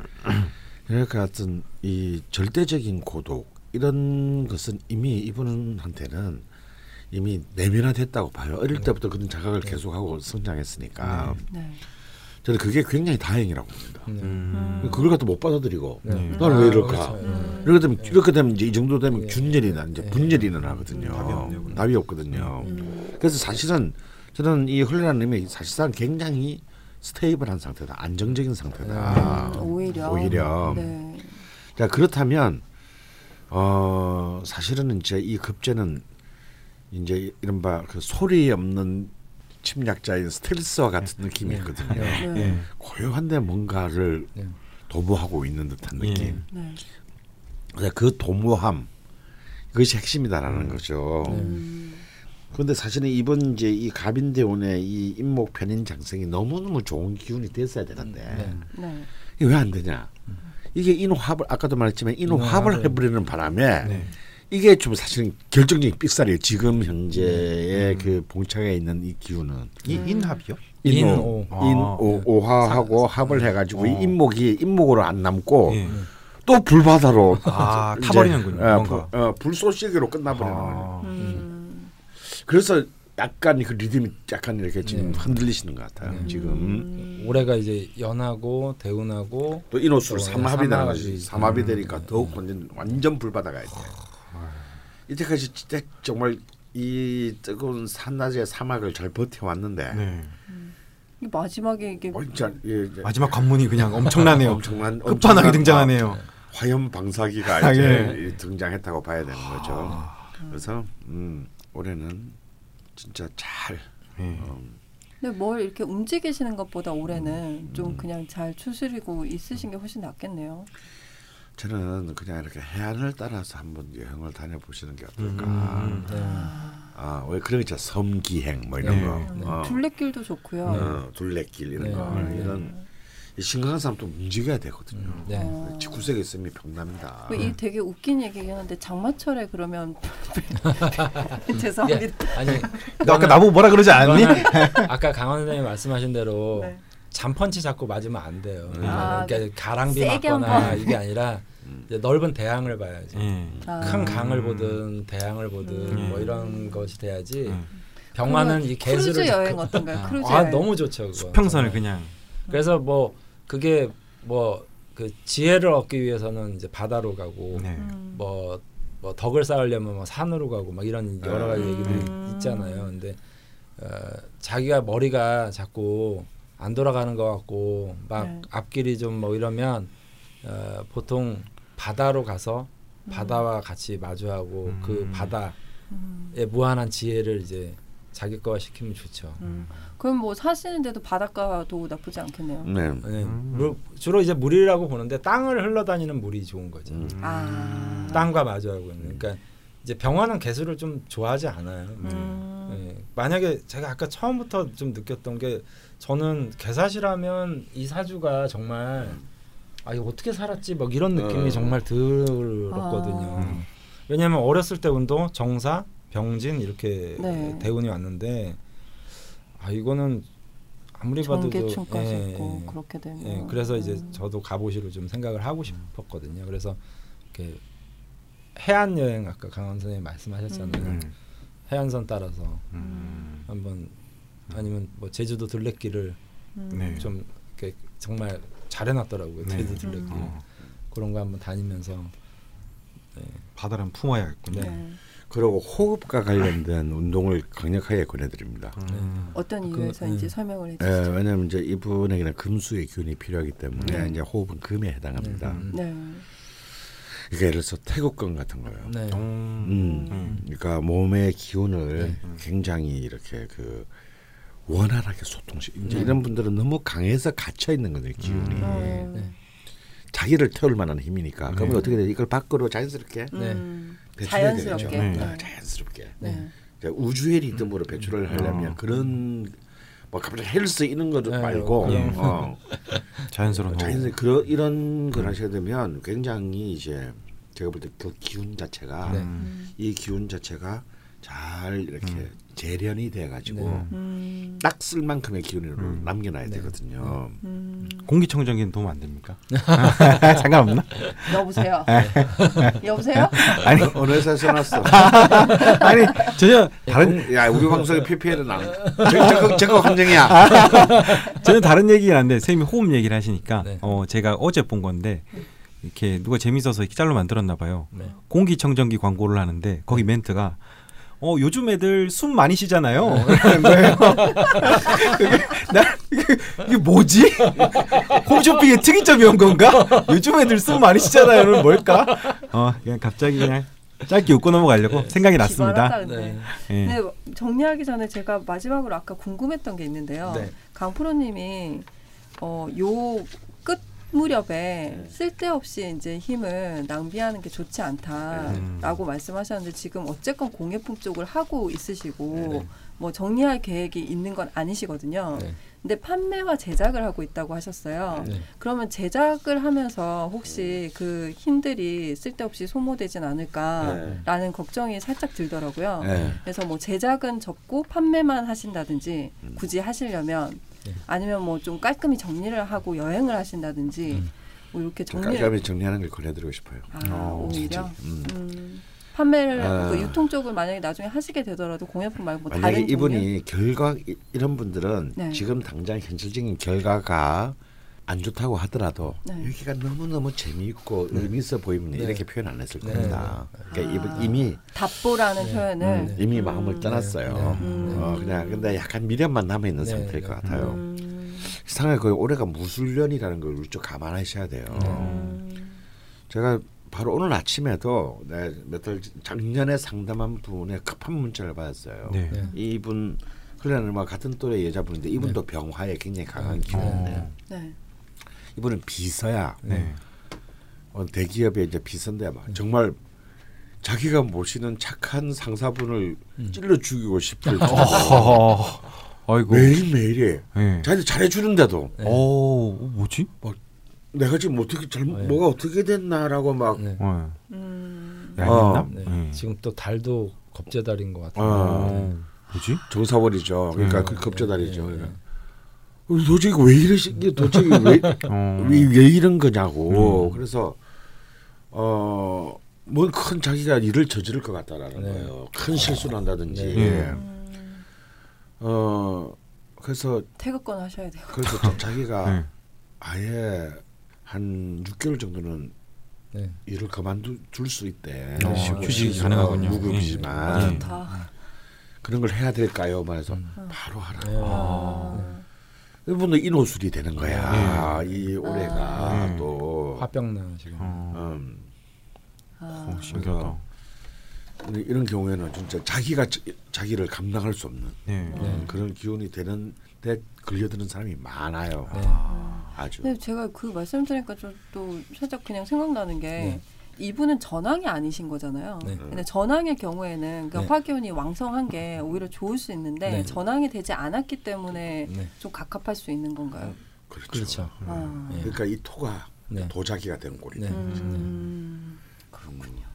그러니까 어떤 이 절대적인 고독 이런 것은 이미 이분한테는 이미 내면화됐다고 봐요. 어릴 때부터 그런 자각을 계속하고 성장했으니까 네. 저는 그게 굉장히 다행이라고 봅니다. 네. 음. 그걸 갖다 못 받아들이고 네. 나는 왜 아, 이럴까? 그렇죠. 음. 이렇게 되면 이렇게 되면 이제 이 정도 되면 네. 균열이 나 이제 네. 분열이 일어나거든요. 답이. 답이 없거든요. 음. 그래서 사실은 저는 이 헐레라는 님이 사실상 굉장히 stable한 상태다, 안정적인 상태다. 음, 오히려. 오히려. 네. 자 그렇다면 어 사실은 이제 이 겁재는 이제 이른바 그 소리 없는 침략자인 스텔스와 같은 느낌이 네. 있거든요. 네. 예. 고요한데 뭔가를 네. 도모하고 있는 듯한 예. 느낌. 네. 그래서 그 도모함 그것이 핵심이다라는 거죠. 네. 음. 그런데 사실은 이번 이제 이 가빈대운의 이 임목 편인 장생이 너무 너무 좋은 기운이 됐어야 되는데 네. 네. 이게 왜 안 되냐? 이게 인호합을 아까도 말했지만 인호합을 인호합을- 해버리는 바람에 네. 이게 좀 사실은 결정적인 삑살이에요. 지금 현재의 그 봉착에 있는 이 기운은 이 인합이요? 인오. 인오, 아. 인오 오하하고 합을 해가지고 이 어. 인목이 인목으로 안 남고 예. 또 불바다로 아, 타버리는군요, 어. 불, 어, 불쏘시개로 끝나버리는 거예요. 아. 음. 그래서 약간 그 리듬이 약간 이렇게 지금 네. 흔들리시는 것 같아요. 네. 지금 음. 올해가 이제 연하고 대운하고 또 인호수로 또 삼합이 되는 삼합이 음. 되니까 더욱 완전 완전 불바다가 있대. 이때까지 진짜 정말 이 뜨거운 산낮의 사막을 잘 버텨왔는데 네. 이 마지막에 이게 어, 진짜 예, 이제 마지막 관문이 그냥 엄청나네요. 엄청난 엄청난, 등장하네요. 어, 화염 방사기가 아, 이제 예. 이 등장했다고 봐야 되는 거죠. 그래서 음, 올해는 진짜 잘 예. 어, 근데 뭘 이렇게 움직이시는 것보다 올해는 좀 그냥 잘 추스리고 있으신 게 훨씬 낫겠네요. 저는 그냥 이렇게 해안을 따라서 한번 여행을 다녀보시는 게 어떨까. 음. 네. 아, 왜 그런 거 있잖아. 섬기행 뭐 이런 네. 거. 음, 어, 둘레길도 좋고요. 어, 둘레길 이런 네. 거. 네. 이런 이 심각한 사람 또 움직여야 되거든요. 네. 어. 19세기 있으면 병납니다. 그이 되게 웃긴 얘기긴 한데 장마철에 그러면 죄송합니다. 아니 너 아까 나보고 뭐라 그러지 않니? 아까 강원 선생님 말씀하신 대로 네. 잔펀치 잡고 맞으면 안 돼요. 아, 그러니까 가랑비 맞거나. 이게 아니라 이제 넓은 대양을 봐야지. 예. 아. 큰 강을 보든 대양을 보든 음. 뭐 이런 것이 돼야지. 음. 그러면 이 계수를 크루즈 여행 어떤가요? 아. 크루즈 아 여행. 너무 좋죠. 그거. 수평선을. 그냥 그래서 뭐 그게 뭐 그 지혜를 얻기 위해서는 이제 바다로 가고 네. 음. 뭐, 뭐 덕을 쌓으려면 뭐 산으로 가고 막 이런 여러 가지 음. 얘기들이 있잖아요. 근데 어, 자기가 머리가 자꾸 안 돌아가는 것 같고 막 네. 앞길이 좀 뭐 이러면 어, 보통 바다로 가서 바다와 같이 마주하고 음. 그 바다의 음. 무한한 지혜를 이제 자기 거화 시키면 좋죠. 음. 그럼 뭐 사시는데도 바닷가도 나쁘지 않겠네요. 네. 네, 음. 물- 주로 이제 물이라고 보는데 땅을 흘러다니는 물이 좋은 거죠. 음. 아. 땅과 마주하고 있는. 그러니까 이제 병화는 개수를 좀 좋아하지 않아요. 음. 예, 만약에 제가 아까 처음부터 좀 느꼈던 게 저는 개사시라면 이 사주가 정말 아 이거 어떻게 살았지 막 이런 느낌이 어. 정말 들었거든요. 아. 왜냐하면 어렸을 때 운동 정사 병진 이렇게 네. 대운이 왔는데 아 이거는 아무리 봐도 정계충까지 예, 있고 예. 그렇게 되면. 예, 그래서 이제 음. 저도 가보시로 좀 생각을 하고 싶었거든요. 그래서 이렇게 해안 여행 아까 강원 선생님 말씀하셨잖아요. 음. 해안선 따라서 음. 한번 아니면 뭐 제주도 둘레길을 음. 네. 좀 이렇게 정말 잘 해놨더라고요. 네. 제주도 둘레길 음. 어. 그런 거 한번 다니면서 네. 바다를 품어야겠군요. 네. 그리고 호흡과 관련된 운동을 강력하게 권해드립니다. 음. 어떤 그, 이유에서인지 음. 설명을 예, 해주시죠. 왜냐하면 이제 이분에게는 금수의 기운이 필요하기 때문에 네. 이제 호흡은 금에 해당합니다. 음. 네. 그러니까 예를 들어서 태국권 같은 거요. 네. 음, 음. 그러니까 몸의 기운을 네. 굉장히 이렇게 그 원활하게 소통시. 이제 네. 이런 분들은 너무 강해서 갇혀 있는 거죠 기운이. 음. 네. 자기를 태울 만한 힘이니까. 그러면 네. 어떻게 돼? 이걸 밖으로 자연스럽게 네. 음. 배출해야 자연스럽게. 되겠죠. 네. 아, 자연스럽게. 네. 이제 우주의 리듬으로 배출을 하려면 어. 그런 뭐 갑자기 헬스 이런 거 네, 말고 그냥 어, 자연스러운 호흡. 자연스럽게 그런 이런 걸 하셔야 되면 굉장히 이제 제가 볼 때 그 기운 자체가 네. 음. 이 기운 자체가 잘 이렇게 재련이 돼 가지고 네. 음. 딱 쓸 만큼의 기운을 음. 남겨놔야 네. 되거든요. 음. 공기청정기는 도움 안 됩니까? 상관없나? 여보세요. 여보세요? 아니 어느 회사에 써놨어? 아니 전혀 다른 야 우리 방송에 PPL은 안. 저- 저거 저거 함정이야. 저는 다른 얘기긴 한데 선생님이 호흡 얘기를 하시니까 네. 어 제가 어제 본 건데 이렇게 누가 재밌어서 이렇게 짤로 만들었나 봐요. 네. 공기청정기 광고를 하는데 거기 멘트가 어 요즘 애들 숨 많이 쉬잖아요. 거예요. 그게 나 이게, 이게 뭐지? 홈쇼핑의 특이점이 온 건가? 요즘 애들 숨 많이 쉬잖아요는 뭘까? 어 그냥 갑자기 그냥 짧게 웃고 넘어가려고 생각이 났습니다. 예. 네, 정리하기 전에 제가 마지막으로 아까 궁금했던 게 있는데요. 네. 강프로님이 어, 요끝 무렵에 쓸데없이 이제 힘을 낭비하는 게 좋지 않다라고 말씀하셨는데 지금 어쨌건 공예품 쪽을 하고 있으시고 네. 뭐 정리할 계획이 있는 건 아니시거든요. 네. 근데 판매와 제작을 하고 있다고 하셨어요. 네. 그러면 제작을 하면서 혹시 그 힘들이 쓸데없이 소모되진 않을까라는 걱정이 살짝 들더라고요. 네. 그래서 뭐 제작은 접고 판매만 하신다든지 굳이 하시려면 네. 아니면 뭐 좀 깔끔히 정리를 하고 여행을 하신다든지 음. 뭐 이렇게 정리를 깔끔히 정리하는 걸 권해드리고 싶어요. 아, 어, 오히려 음. 음, 판매를 아. 그 유통 쪽을 만약에 나중에 하시게 되더라도 공예품 말고 뭐 만약에 다른 이분이 결과 이- 이런 분들은 네. 지금 당장 현실적인 결과가 안 좋다고 하더라도 네. 여기가 너무 너무 재미있고 의미 있어 보이면 네. 이렇게 표현 안 했을 네. 겁니다. 그러니까 아. 이미 답보라는 네. 표현을 네. 이미 음. 마음을 떠났어요. 네. 음. 어, 그냥 근데 약간 미련만 남아 있는 네. 상태일 것 같아요. 음, 이상하게 그 올해가 무술년이라는 걸 좀 감안하셔야 돼요. 음, 제가 바로 오늘 아침에도 네, 몇달 작년에 상담한 분의 급한 문자를 받았어요. 네. 네. 이분 흘러는 뭐 같은 또래 여자분인데 이분도 병화에 굉장히 강한 기운인데 어. 네. 이분은 비서야. 네. 어, 대기업의 이제 비서인데 막 정말 자기가 모시는 착한 상사분을 찔러 죽이고 싶을 정도로. 아이고. 매일 매일이 네. 자기들 잘해주는데도 네. 오, 뭐지? 내가 지금 어떻게 잘 네. 뭐가 어떻게 됐나라고 막 네. 어. 음, 얄밉나? 네. 네. 지금 또 달도 겁재달인 것 같아요. 어. 뭐지? 정사월이죠. 그러니까 네. 그 겁재달이죠. 네, 네. 그러니까 어, 도대체 왜 이러시 도대체 왜, 어. 왜, 왜 이런 거냐고. 음. 그래서 어 뭔 큰 자기가 일을 저지를 것 같다라는 네. 거예요. 큰 실수를 한다든지. 네. 음, 어 그래서 태극권 하셔야 돼요. 그래서 자- 자기가 네. 아예 한 6개월 정도는 네. 일을 그만둘 수 있대. 어, 휴직이 쉬어서 가능하군요. 무급이지만 네. 좋다. 그런 걸 해야 될까요? 말해서 음. 바로 하라. 네. 아. 이분도 인호술이 되는 거야. 이 올해가 아. 또 화병나 지금. 어. 음, 아. 어, 신기하다. 이런 경우에는 진짜 자기가 자- 자기를 감당할 수 없는 네. 음, 그런 기운이 되는 데 걸려드는 사람이 많아요. 네. 아주. 근데 제가 그 말씀 드리니까 좀또 살짝 그냥 생각나는 게 네. 이분은 전황이 아니신 거잖아요. 네. 근데 전황의 경우에는 그 네. 화기운이 왕성한 게 오히려 좋을 수 있는데 네. 전황이 되지 않았기 때문에 네. 좀 갑갑할 수 있는 건가요? 그렇죠. 그렇죠. 아. 예. 그러니까 이 토가 네. 도자기가 되는 꼴이다. 네. 음, 그렇군요.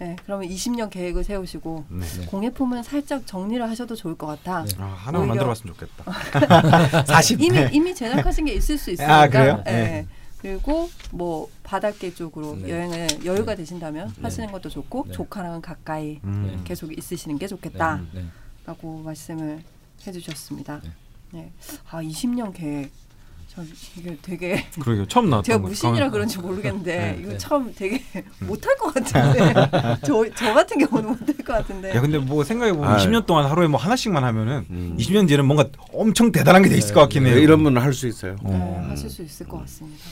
네, 그러면 20년 계획을 세우시고 네. 네. 공예품은 살짝 정리를 하셔도 좋을 것 같아. 네. 아, 하나 만들어봤으면 좋겠다. 40. 이미 네. 이미 제작하신 게 있을 수 있으니까. 아, 그래요? 예. 네. 그리고 뭐 바닷가 쪽으로 네. 여행을 여유가 네. 되신다면 네. 하시는 것도 좋고 네. 조카랑은 가까이 음. 계속 있으시는 게 네. 좋겠다라고 네. 말씀을 해주셨습니다. 네. 네. 아 20년 계획 참 이게 되게 그러게요. 처음 나왔던 제가 거. 무신이라 강- 그런지 모르겠는데 네, 이거 네. 참 되게 못할 것 같은데 저, 저 같은 경우는 못할 것 같은데 야 근데 뭐 생각해 보면 아유. 20년 동안 하루에 뭐 하나씩만 하면은 음. 20년 뒤에는 뭔가 엄청 대단한 게 돼 있을 네, 것 같긴 해요. 네, 이런 분은 할 수 있어요. 네, 어. 하실 수 있을 것 같습니다.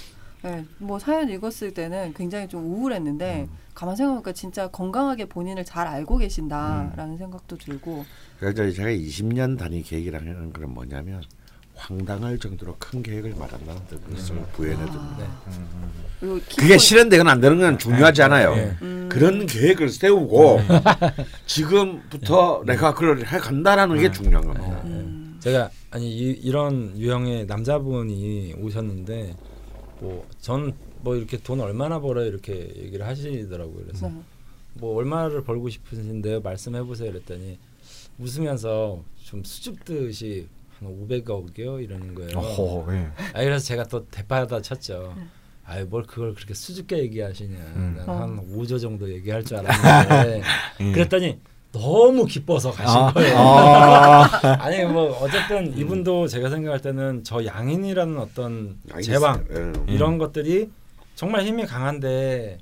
네, 뭐 사연 읽었을 때는 굉장히 좀 우울했는데 가만 생각해보니까 진짜 건강하게 본인을 잘 알고 계신다라는 생각도 들고. 그래서 제가 20년 단위 계획이라는 건 뭐냐면 황당할 정도로 큰 계획을 말한다는 뜻을 부여해 줍니다. 네. 그리고 그게 기본- 실현되거나 안 되는 건 중요하지 않아요. 네. 음, 그런 계획을 세우고 지금부터 내가 그걸 해 간다라는 게 중요한 겁니다. 음, 제가 아니 이, 이런 유형의 남자분이 오셨는데 뭐 전 뭐 이렇게 돈 얼마나 벌어 이렇게 얘기를 하시더라고요. 그래서 네. 뭐 얼마를 벌고 싶으신데요 말씀해 보세요 그랬더니 웃으면서 좀 수줍듯이 한 500억이요 이러는 거예요. 어허, 예. 아 그래서 제가 또 대받아 쳤죠. 네. 아유 뭘 그걸 그렇게 수줍게 얘기하시냐. 음. 난 어. 한 5조 정도 얘기할 줄 알았는데 예. 그랬더니 너무 기뻐서 가신 아, 거예요. 아. 아니 뭐 어쨌든 이분도 제가 생각할 때는 저 양인이라는 어떤. 제왕 예. 이런 것들이 정말 힘이 강한데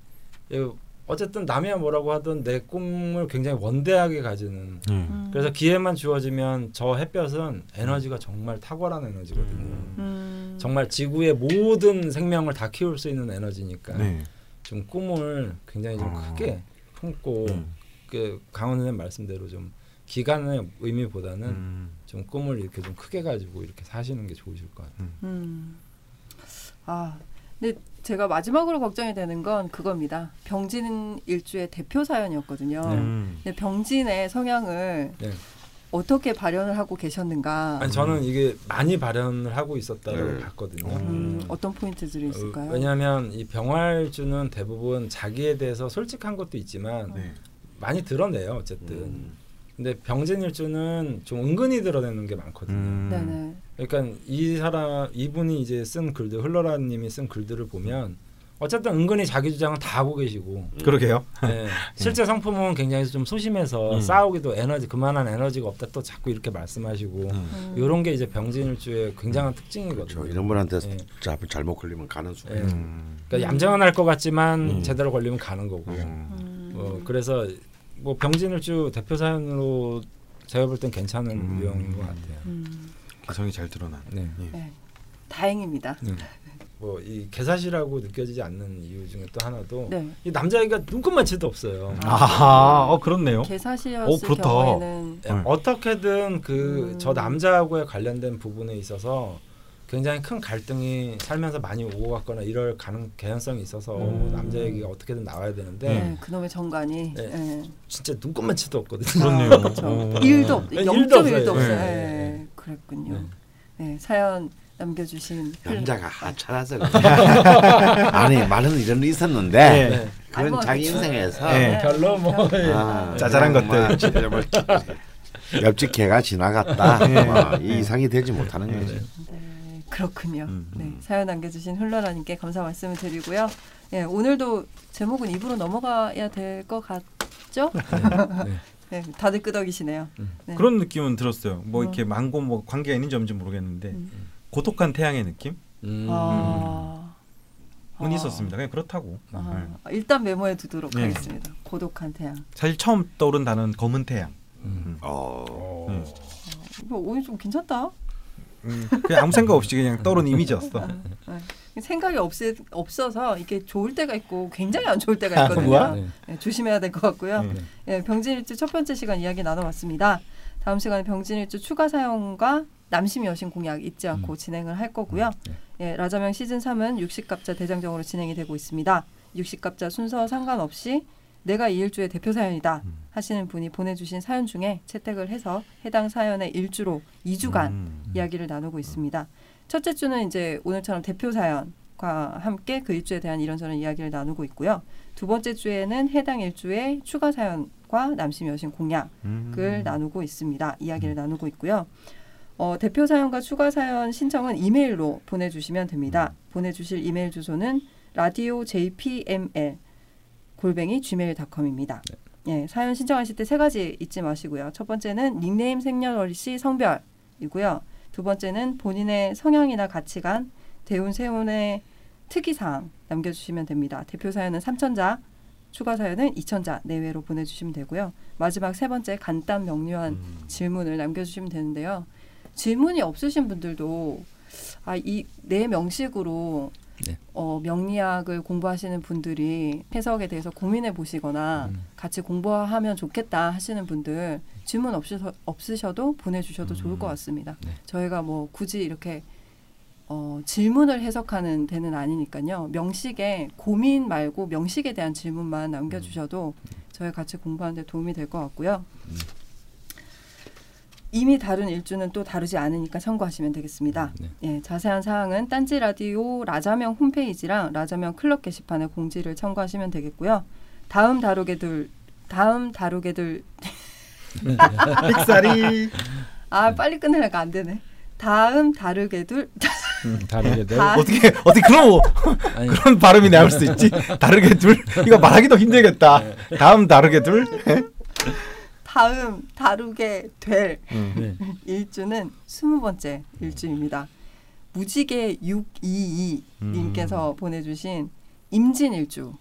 이- 어쨌든 남이야 뭐라고 하든 내 꿈을 굉장히 원대하게 가지는 예. 음, 그래서 기회만 주어지면 저 햇볕은 에너지가 정말 탁월한 에너지거든요. 음, 정말 지구의 모든 생명을 다 키울 수 있는 에너지니까 네. 좀 꿈을 굉장히 좀 어. 크게 품고 음. 그 강원 선생님 말씀대로 좀 기간의 의미보다는 음. 좀 꿈을 이렇게 좀 크게 가지고 이렇게 사시는 게 좋으실 것 같아요. 음. 아, 근데 제가 마지막으로 걱정이 되는 건 그겁니다. 병진 일주의 대표 사연이었거든요. 네. 음. 근데 병진의 성향을 네. 어떻게 발현을 하고 계셨는가? 아니 저는 이게 많이 발현을 하고 있었다고 네. 봤거든요. 음, 어떤 포인트들이 있을까요? 어, 왜냐하면 이 병활주는 대부분 자기에 대해서 솔직한 것도 있지만 네. 많이 드러내요 어쨌든. 음. 근데 병진일주는 좀 은근히 드러내는 게 많거든요. 음. 네네. 그러니까 이 사람 이분이 이제 쓴 글들 흘러라님이 쓴 글들을 보면 어쨌든 은근히 자기 주장은 다 하고 계시고 그러게요. 네. 실제 성품은 굉장히 좀 소심해서 음. 싸우기도 에너지 그만한 에너지가 없다 또 자꾸 이렇게 말씀하시고 음. 음. 이런 게 이제 병진일주의 굉장한 특징이거든요. 그렇죠. 이런 분한테 예. 자- 잘못 걸리면 가는 순간. 예. 음. 그러니까 얌전할 것 같지만 음. 제대로 걸리면 가는 거고. 어, 그래서 뭐 병진일주 대표 사연으로 제가 볼 땐 괜찮은 음. 유형인 것 같아요. 음. 개성이 잘 드러나. 네. 예. 네. 다행입니다. 뭐이 개사시라고 느껴지지 않는 이유 중에 또 하나도 네. 이 남자애가 눈금만치도 없어요. 아하, 어 그렇네요. 개사시였을 어, 그렇다. 경우에는 예, 네. 어떻게든 그 음. 저 남자하고의 관련된 부분에 있어서 굉장히 큰 갈등이 살면서 많이 오고 갔거나 이럴 가능 개연성이 있어서 음. 남자 얘기가 어떻게든 나와야 되는데 네, 그놈의 정관이 네. 네. 진짜 눈금만치도 없거든요. 그렇네요. 아, 그렇죠. 어. 일도 없, 네, 0.1도 일도 없어요. 없어요. 네. 네. 그랬군요. 네. 네, 사연 남겨주신 남자가 하찮아서 그래. 아니 말은 이런 일 있었는데 네. 네. 그건 뭐, 자기 그쵸. 인생에서 네. 별로 뭐 아, 짜잘한 것들. 뭐 옆집 개가 지나갔다 네. 뭐, 이 이상이 되지 못하는 네. 거지. 네, 그렇군요. 음, 네, 음. 사연 남겨주신 흘러라님께 감사 말씀을 드리고요. 예, 오늘도 제목은 입으로 넘어가야 될 것 같죠? 네. 네, 다들 끄덕이시네요. 음. 네. 그런 느낌은 들었어요. 뭐 어. 이렇게 망고 뭐 관계가 있는지 없는지 모르겠는데 음. 고독한 태양의 느낌? 음. 아, 은 아. 있었습니다. 그냥 그렇다고. 네. 아, 일단 메모해 두도록 네. 하겠습니다. 고독한 태양. 사실 처음 떠오른 단어는 검은 태양. 음. 음. 어. 어. 음. 오늘 좀 괜찮다. 음, 그냥 아무 생각 없이 그냥 떠오른 이미지였어. 네. 생각이 없, 없어서 이게 좋을 때가 있고 굉장히 안 좋을 때가 있거든요. 뭐야? 네. 네, 조심해야 될 것 같고요. 네. 예, 병진일주 첫 번째 시간 이야기 나눠봤습니다. 다음 시간에 병진일주 추가 사용과 남심 여신 공약 잊지 않고 음. 진행을 할 거고요. 네. 예, 라자명 시즌 3은 60갑자 대장정으로 진행이 되고 있습니다. 60갑자 순서 상관없이 내가 이 일주의 대표 사연이다 음. 하시는 분이 보내주신 사연 중에 채택을 해서 해당 사연의 일주로 2주간 음. 이야기를 나누고 있습니다. 첫째 주는 이제 오늘처럼 대표 사연과 함께 그 일주에 대한 이런저런 이야기를 나누고 있고요. 두 번째 주에는 해당 일주의 추가 사연과 남심 여신 공약을 음. 나누고 있습니다. 이야기를 나누고 있고요. 어, 대표 사연과 추가 사연 신청은 이메일로 보내주시면 됩니다. 보내주실 이메일 주소는 라디오 jpml 골뱅이 gmail.com입니다. 예, 사연 신청하실 때 세 가지 잊지 마시고요. 첫 번째는 닉네임, 생년월일시, 성별이고요. 두 번째는 본인의 성향이나 가치관, 대운 세운의 특이사항 남겨주시면 됩니다. 대표 사연은 3천자, 추가 사연은 2천자 내외로 보내주시면 되고요. 마지막 세 번째 간단 명료한 음. 질문을 남겨주시면 되는데요. 질문이 없으신 분들도 아, 이내 명식으로 네. 어, 명리학을 공부하시는 분들이 해석에 대해서 고민해 보시거나 음. 같이 공부하면 좋겠다 하시는 분들 질문 없으셔, 없으셔도 보내주셔도 좋을 것 같습니다. 네. 저희가 뭐 굳이 이렇게 어, 질문을 해석하는 데는 아니니까요. 명식에 고민 말고 명식에 대한 질문만 남겨주셔도 저희 같이 공부하는 데 도움이 될 것 같고요. 이미 다룬 일주는 또 다르지 않으니까 참고하시면 되겠습니다. 네. 예, 자세한 사항은 딴지 라디오 라자명 홈페이지랑 라자명 클럽 게시판의 공지를 참고하시면 되겠고요. 다음 다루게들 다음 다루게들 빅사리. 아 빨리 끝내니까 안 되네. 다음 다르게들 음, 다르게들 다- 어떻게 어떻게 그런 뭐 아니 그런 발음이 나올 수 있지? 다르게 둘 이거 말하기도 힘들겠다. 다음 다르게 둘. 다음 다루게 될 네. 일주는 스무 번째 일주입니다. 무지개 622 님께서 보내주신 임진 일주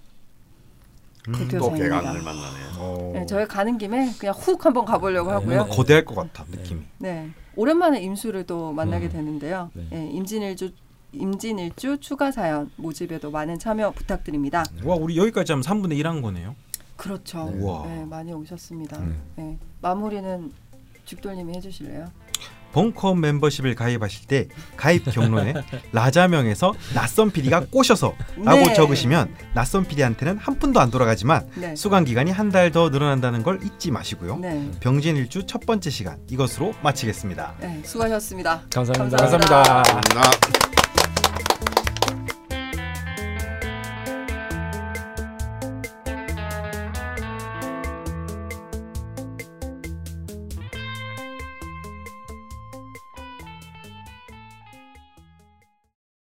대표 또 사연입니다. 개강을 만나네요. 네, 저희 가는 김에 그냥 훅 한번 가보려고 하고요. 뭔가 거대할 것 같아 느낌이. 네, 오랜만에 임수를 또 만나게 음. 되는데요. 네. 네, 임진일주 임진일주 추가 사연 모집에도 많은 참여 부탁드립니다. 와 우리 여기까지 하면 3분의 1한 거네요. 그렇죠. 네. 네, 많이 오셨습니다. 네. 네, 마무리는 죽돌님이 해주실래요? 벙커 멤버십을 가입하실 때 가입 경로에 라자명에서 낯선 PD가 꼬셔서 라고 네. 적으시면 낯선 PD한테는 한 푼도 안 돌아가지만 네. 수강 기간이 한 달 더 늘어난다는 걸 잊지 마시고요. 네, 병진 일주 첫 번째 시간 이것으로 마치겠습니다. 네, 수고하셨습니다. 감사합니다. 감사합니다. 나